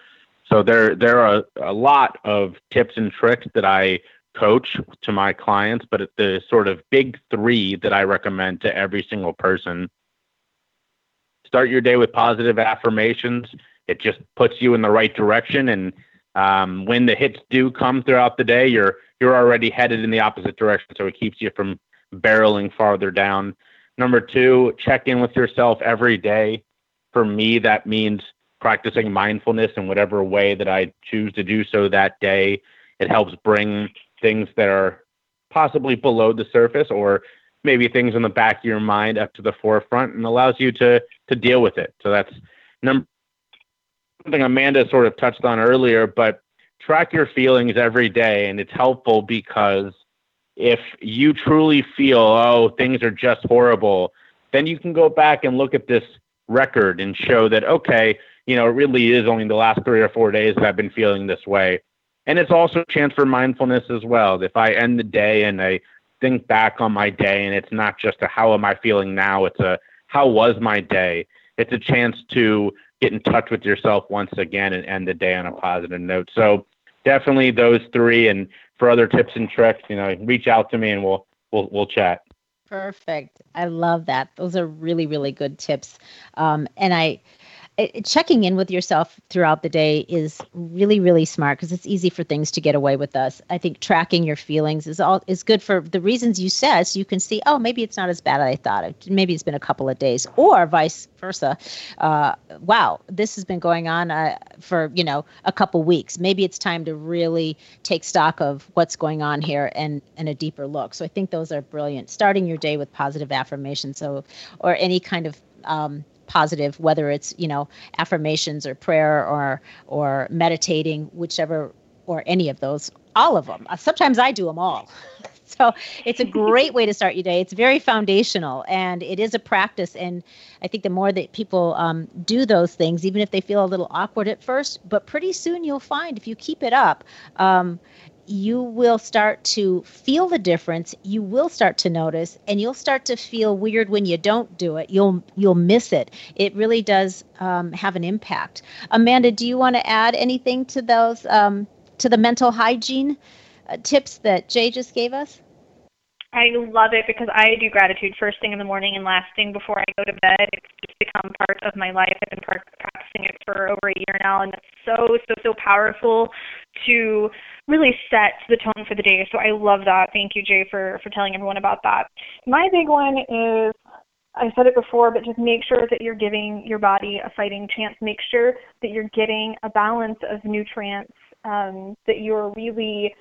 So there, there are a lot of tips and tricks that I coach to my clients, but the sort of big three that I recommend to every single person start your day with positive affirmations. It just puts you in the right direction and um, when the hits do come throughout the day, you're you're already headed in the opposite direction, so it keeps you from barreling farther down. Number two, check in with yourself every day. For me, that means practicing mindfulness in whatever way that I choose to do so that day. It helps bring things that are possibly below the surface or maybe things in the back of your mind up to the forefront and allows you to to deal with it. So that's number something Amanda sort of touched on earlier, but track your feelings every day. And it's helpful because if you truly feel, oh, things are just horrible, then you can go back and look at this record and show that, okay, you know, it really is only the last three or four days that I've been feeling this way. And it's also a chance for mindfulness as well. If I end the day and I think back on my day and it's not just a how am I feeling now, it's a how was my day? It's a chance to get in touch with yourself once again and end the day on a positive note. So definitely those three. And for other tips and tricks, you know, reach out to me and we'll we'll we'll chat. Perfect. I love that. Those are really really good tips. Um, and I it, checking in with yourself throughout the day is really really smart because it's easy for things to get away with us. I think tracking your feelings is all is good for the reasons you said so you can see oh maybe it's not as bad as i thought. Maybe it's been a couple of days or vice versa. Uh, wow this has been going on uh, for you know a couple weeks. Maybe it's time to really take stock of what's going on here and and a deeper look. So i think those are brilliant. Starting your day with positive affirmations so or any kind of um, positive whether it's you know affirmations or prayer or or meditating whichever or any of those all of them. Uh, sometimes i do them all. (laughs) So it's a great way to start your day. It's very foundational and it is a practice and i think the more that people um, do those things even if they feel a little awkward at first but pretty soon you'll find if you keep it up um, you will start to feel the difference you will start to notice and you'll start to feel weird when you don't do it. You'll you'll miss it. It really does um, have an impact. Amanda do you want to add anything to those um, to the mental hygiene uh, tips that jay just gave us? I love it because I do gratitude first thing in the morning and last thing before I go to bed. It's just become part of my life. I've been practicing it for over a year now, and it's so, so, so powerful to really set the tone for the day. So I love that. Thank you, Jay, for, for telling everyone about that. My big one is I said it before, but just make sure that you're giving your body a fighting chance. Make sure that you're getting a balance of nutrients, um, that you're really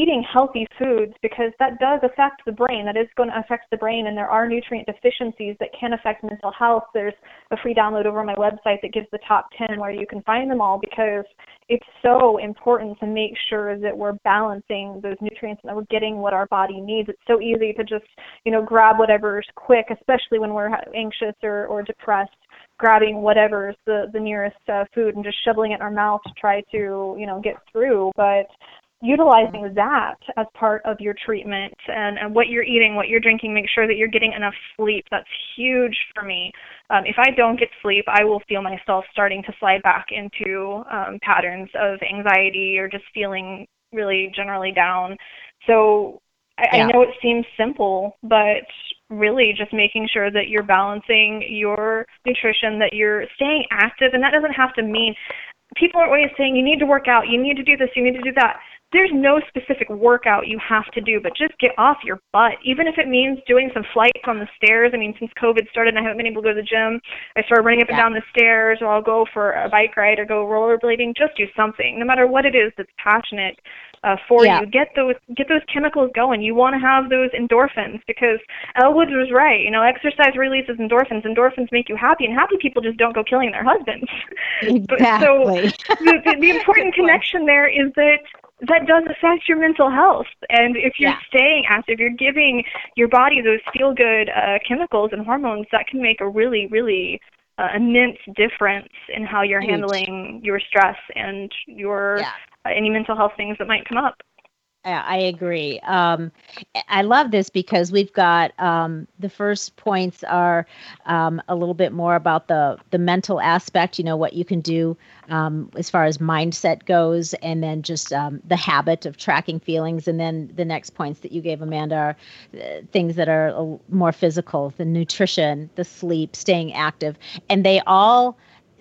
eating healthy foods because that does affect the brain. That is going to affect the brain, and there are nutrient deficiencies that can affect mental health. There's a free download over my website that gives the top 10 where you can find them all because it's so important to make sure that we're balancing those nutrients and that we're getting what our body needs. It's so easy to just, you know, grab whatever's quick, especially when we're anxious or, or depressed grabbing whatever's the the nearest uh, food and just shoveling it in our mouth to try to you know get through but utilizing that as part of your treatment and, and what you're eating, what you're drinking, make sure that you're getting enough sleep. That's huge for me. Um, if I don't get sleep, I will feel myself starting to slide back into um, patterns of anxiety or just feeling really generally down. So I, yeah. I know it seems simple, but really just making sure that you're balancing your nutrition, that you're staying active, and that doesn't have to mean people are always saying you need to work out, you need to do this, you need to do that there's no specific workout you have to do, but just get off your butt. Even if it means doing some flights on the stairs. I mean, since COVID started and I haven't been able to go to the gym, I started running up and down the stairs, or I'll go for a bike ride or go rollerblading. Just do something, no matter what it is that's passionate uh, for Yeah. you. Get those get those chemicals going. You want to have those endorphins because Elle Woods was right. You know, exercise releases endorphins. Endorphins make you happy, and happy people just don't go killing their husbands. But (laughs) so Exactly. the, the, the (laughs) important connection there is that that does affect your mental health. And if you're Yeah. staying active, you're giving your body those feel good uh, chemicals and hormones that can make a really, really uh, immense difference in how you're Huge. handling your stress and your Yeah. uh, any mental health things that might come up. I agree. Um, I love this because we've got um, the first points are um, a little bit more about the the mental aspect. You know what you can do um, as far as mindset goes, and then just um, the habit of tracking feelings. And then the next points that you gave, Amanda, are uh, things that are more physical: the nutrition, the sleep, staying active, and they all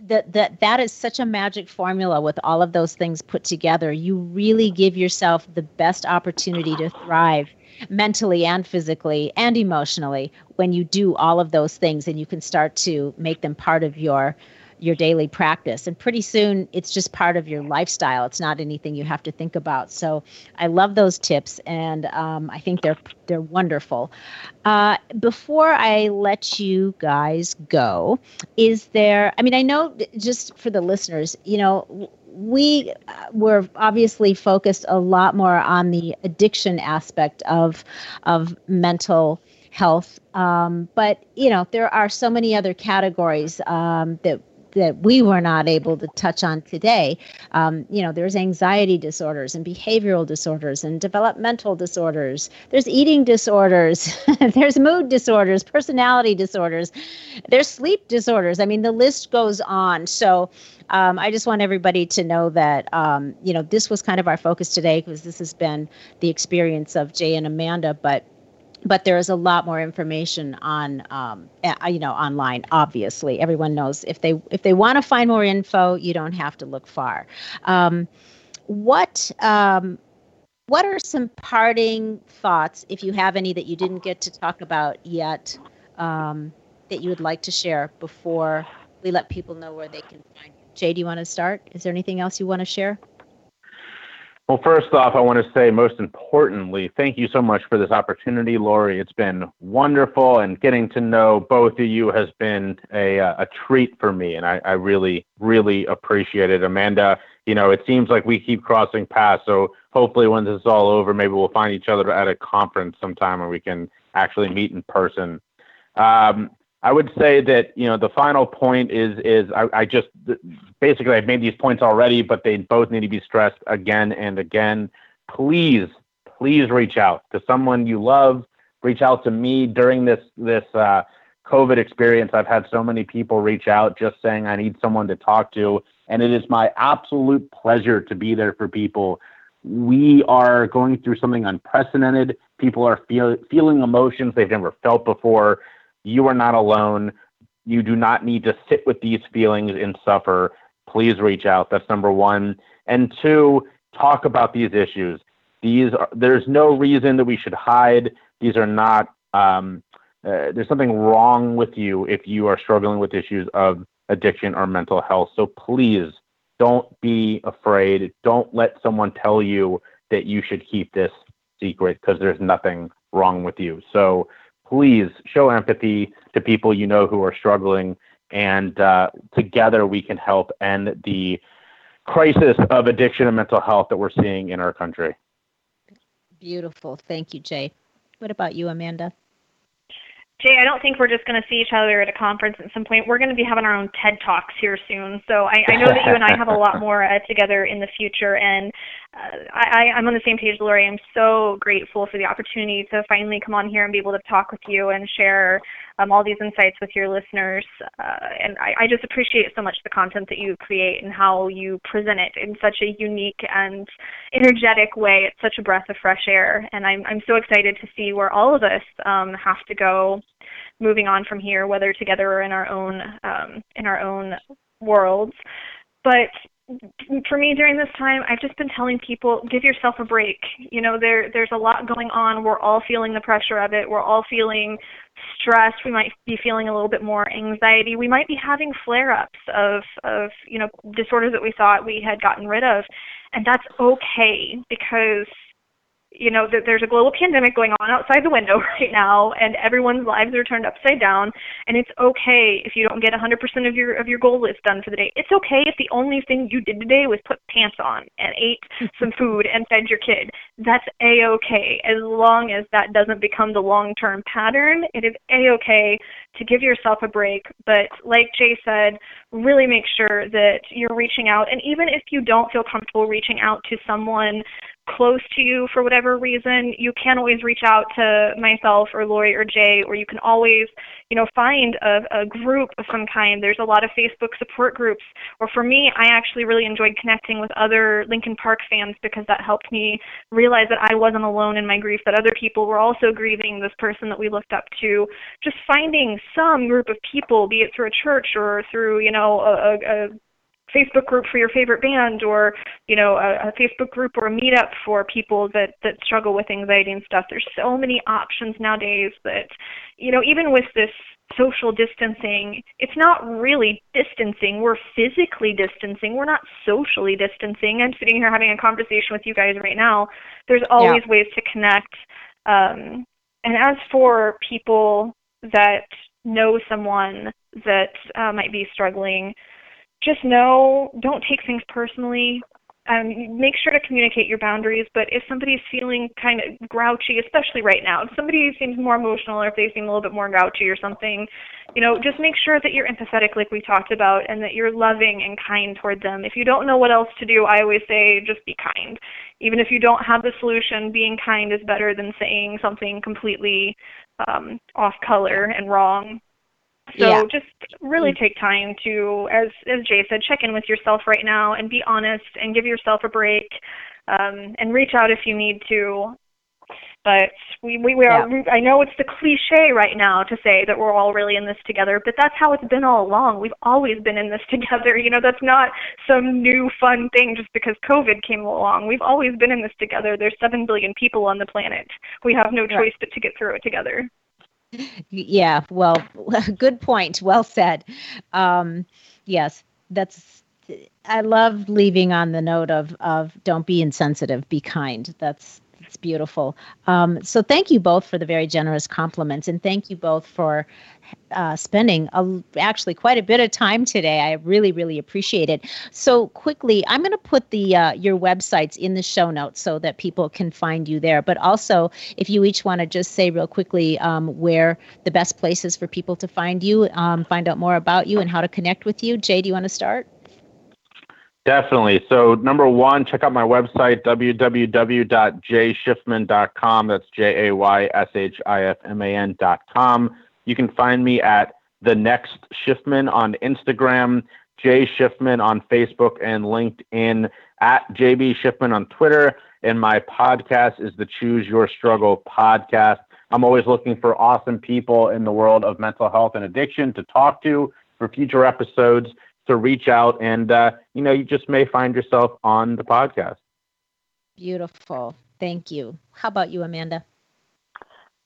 that that that is such a magic formula with all of those things put together. You really give yourself the best opportunity to thrive mentally and physically and emotionally when you do all of those things and you can start to make them part of your your daily practice. And pretty soon it's just part of your lifestyle. It's not anything you have to think about. So i love those tips and um, i think they're they're wonderful. Uh, before i let you guys go is there i mean i know just for the listeners you know we uh, were obviously focused a lot more on the addiction aspect of of mental health. Um, but you know there are so many other categories um, that that we were not able to touch on today. Um, you know, there's anxiety disorders and behavioral disorders and developmental disorders. There's eating disorders. (laughs) there's mood disorders, personality disorders. There's sleep disorders. I mean, the list goes on. So um, I just want everybody to know that, um, you know, this was kind of our focus today because this has been the experience of Jay and Amanda, but but there is a lot more information on um, uh, you know online obviously. Everyone knows if they if they want to find more info you don't have to look far. Um, what um, what are some parting thoughts if you have any that you didn't get to talk about yet um, that you would like to share before we let people know where they can find you? Jay do you want to start? Is there anything else you want to share Well, first off, I want to say most importantly, thank you so much for this opportunity, Lori. It's been wonderful, and getting to know both of you has been a, uh, a treat for me, and I, I really, really appreciate it. Amanda, you know, it seems like we keep crossing paths, so hopefully when this is all over, maybe we'll find each other at a conference sometime and we can actually meet in person. Um, I would say that you know the final point is is I, I just basically I've made these points already, but they both need to be stressed again and again. Please, please reach out to someone you love. Reach out to me during this this uh, COVID experience. I've had so many people reach out just saying I need someone to talk to, and it is my absolute pleasure to be there for people. We are going through something unprecedented. People are feel, feeling emotions they've never felt before you are not alone. You do not need to sit with these feelings and suffer. Please reach out. That's number one. And two, talk about these issues. These are, there's no reason that we should hide. These are not. Um, uh, there's something wrong with you if you are struggling with issues of addiction or mental health. So please don't be afraid. Don't let someone tell you that you should keep this secret because there's nothing wrong with you. So please show empathy to people you know who are struggling, and uh, together we can help end the crisis of addiction and mental health that we're seeing in our country. beautiful. Thank you jay. What about you amanda Jay, I don't think we're just going to see each other at a conference at some point. We're going to be having our own TED Talks here soon. So I, I know that you and I have a lot more uh, together in the future. And uh, I, I'm on the same page, Lori. I'm so grateful for the opportunity to finally come on here and be able to talk with you and share um, all these insights with your listeners. Uh, and I, I just appreciate so much the content that you create and how you present it in such a unique and energetic way. It's such a breath of fresh air. And I'm, I'm so excited to see where all of us um, have to go moving on from here, whether together or in our own um, in our own worlds. But for me during this time i've just been telling people give yourself a break. You know there there's a lot going on. We're all feeling the pressure of it. We're all feeling stressed. We might be feeling a little bit more anxiety. We might be having flare ups of of you know disorders that we thought we had gotten rid of. And that's okay because you know that there's a global pandemic going on outside the window (laughs) right now and everyone's lives are turned upside down and it's okay if you don't get 100% of your of your goal list done for the day. It's okay if the only thing you did today was put pants on and ate (laughs) some food and fed your kid. That's a okay as long as that doesn't become the long term pattern it is a okay to give yourself a break. But like jay said really make sure that you're reaching out and even if you don't feel comfortable reaching out to someone close to you for whatever reason, you can always reach out to myself or Lori or Jay, or you can always, you know, find a, a group of some kind. There's a lot of Facebook support groups. Or for me, I actually really enjoyed connecting with other Linkin Park fans because that helped me realize that I wasn't alone in my grief, that other people were also grieving this person that we looked up to. Just finding some group of people, be it through a church or through, you know, a, a Facebook group for your favorite band or you know a, a Facebook group or a meetup for people that that struggle with anxiety and stuff. There's so many options nowadays that you know even with this social distancing it's not really distancing. We're physically distancing. We're not socially distancing. I'm sitting here having a conversation with you guys right now. There's always yeah. ways to connect um and as for people that know someone that uh, might be struggling just know, don't take things personally. Um, make sure to communicate your boundaries. But if somebody's feeling kind of grouchy, especially right now, if somebody seems more emotional or if they seem a little bit more grouchy or something, you know, just make sure that you're empathetic, like we talked about, and that you're loving and kind toward them. If you don't know what else to do, I always say just be kind. Even if you don't have the solution, being kind is better than saying something completely um, off color and wrong. So yeah. just really mm. take time to, as as Jay said, check in with yourself right now and be honest and give yourself a break, um, and reach out if you need to. But we we, we are. Yeah. I know it's the cliche right now to say that we're all really in this together, but that's how it's been all along. We've always been in this (laughs) together. You know, that's not some new fun thing just because COVID came along. We've always been in this together. There's seven billion people on the planet. We have no choice right. but to get through it together yeah well (laughs) good point. Well said. Um, yes that's i love leaving on the note of of don't be insensitive be kind. That's it's beautiful. Um, so thank you both for the very generous compliments and thank you both for uh, spending a, actually quite a bit of time today. I really, really appreciate it. So quickly, I'm going to put the uh, your websites in the show notes so that people can find you there. But also, if you each want to just say real quickly um, where the best places for people to find you, um, find out more about you, and how to connect with you. Jay, do you want to start? Definitely. So, number one, check out my website, www.jayshifman.com. That's J A Y S H I F M A N.com. You can find me at the next Shifman on Instagram, Jay Shifman on Facebook and LinkedIn, at JB Shifman on Twitter. And my podcast is the Choose Your Struggle podcast. I'm always looking for awesome people in the world of mental health and addiction to talk to for future episodes. To reach out, and uh, you know, you just may find yourself on the podcast. Beautiful. Thank you. How about you, Amanda?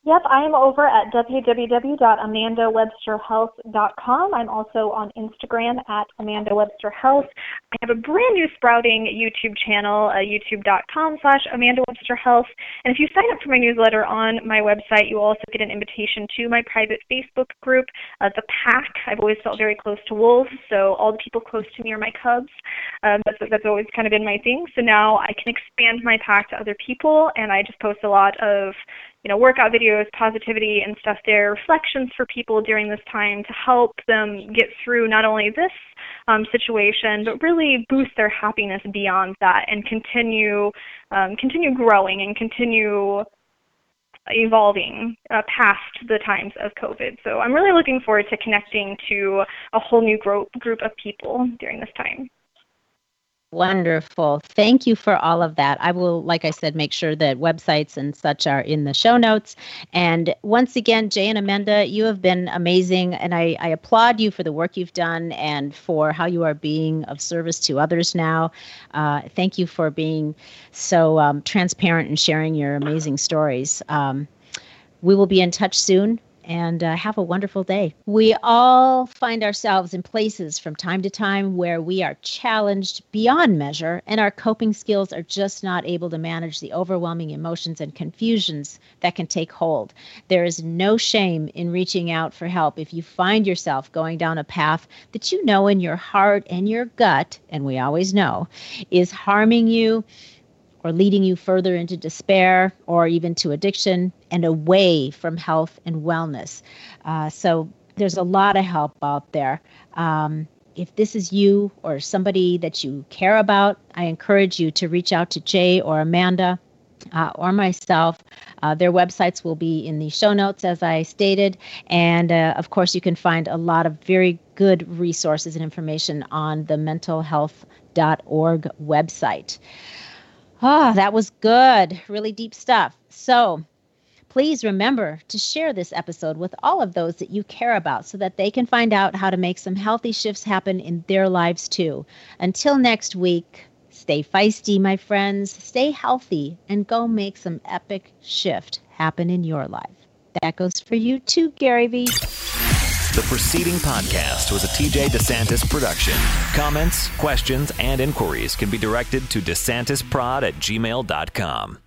Yep, I am over at www.amandawebsterhealth.com. I'm also on Instagram at Amanda Webster Health. I have a brand new sprouting YouTube channel, uh, youtube.com slash Amanda Webster Health. And if you sign up for my newsletter on my website, you also get an invitation to my private Facebook group, uh, The Pack. I've always felt very close to wolves, so all the people close to me are my cubs. Um, that's, that's always kind of been my thing. So now I can expand my pack to other people, and I just post a lot of you know, workout videos, positivity and stuff there, reflections for people during this time to help them get through not only this um, situation, but really boost their happiness beyond that and continue um, continue growing and continue evolving uh, past the times of COVID. So I'm really looking forward to connecting to a whole new gro- group of people during this time. Wonderful. Thank you for all of that. I will, like I said, make sure that websites and such are in the show notes. And once again, Jay and Amanda, you have been amazing. And I, I applaud you for the work you've done and for how you are being of service to others now. Uh, thank you for being so um, transparent and sharing your amazing stories. Um, we will be in touch soon and uh, have a wonderful day. We all find ourselves in places from time to time where we are challenged beyond measure, and our coping skills are just not able to manage the overwhelming emotions and confusions that can take hold. There is no shame in reaching out for help if you find yourself going down a path that you know in your heart and your gut, and we always know, is harming you or leading you further into despair or even to addiction and away from health and wellness. Uh, so there's a lot of help out there. Um, if this is you or somebody that you care about, I encourage you to reach out to Jay or Amanda. Uh, or myself. Uh, their websites will be in the show notes, as I stated. And uh, of course, you can find a lot of very good resources and information on the mentalhealth.org website. Oh, that was good. Really deep stuff. So, please remember to share this episode with all of those that you care about so that they can find out how to make some healthy shifts happen in their lives too. Until next week, stay feisty, my friends, stay healthy, and go make some epic shift happen in your life. That goes for you too, Gary Vee. The preceding podcast was a TJ DeSantis production. Comments, questions, and inquiries can be directed to DeSantisProd at gmail.com.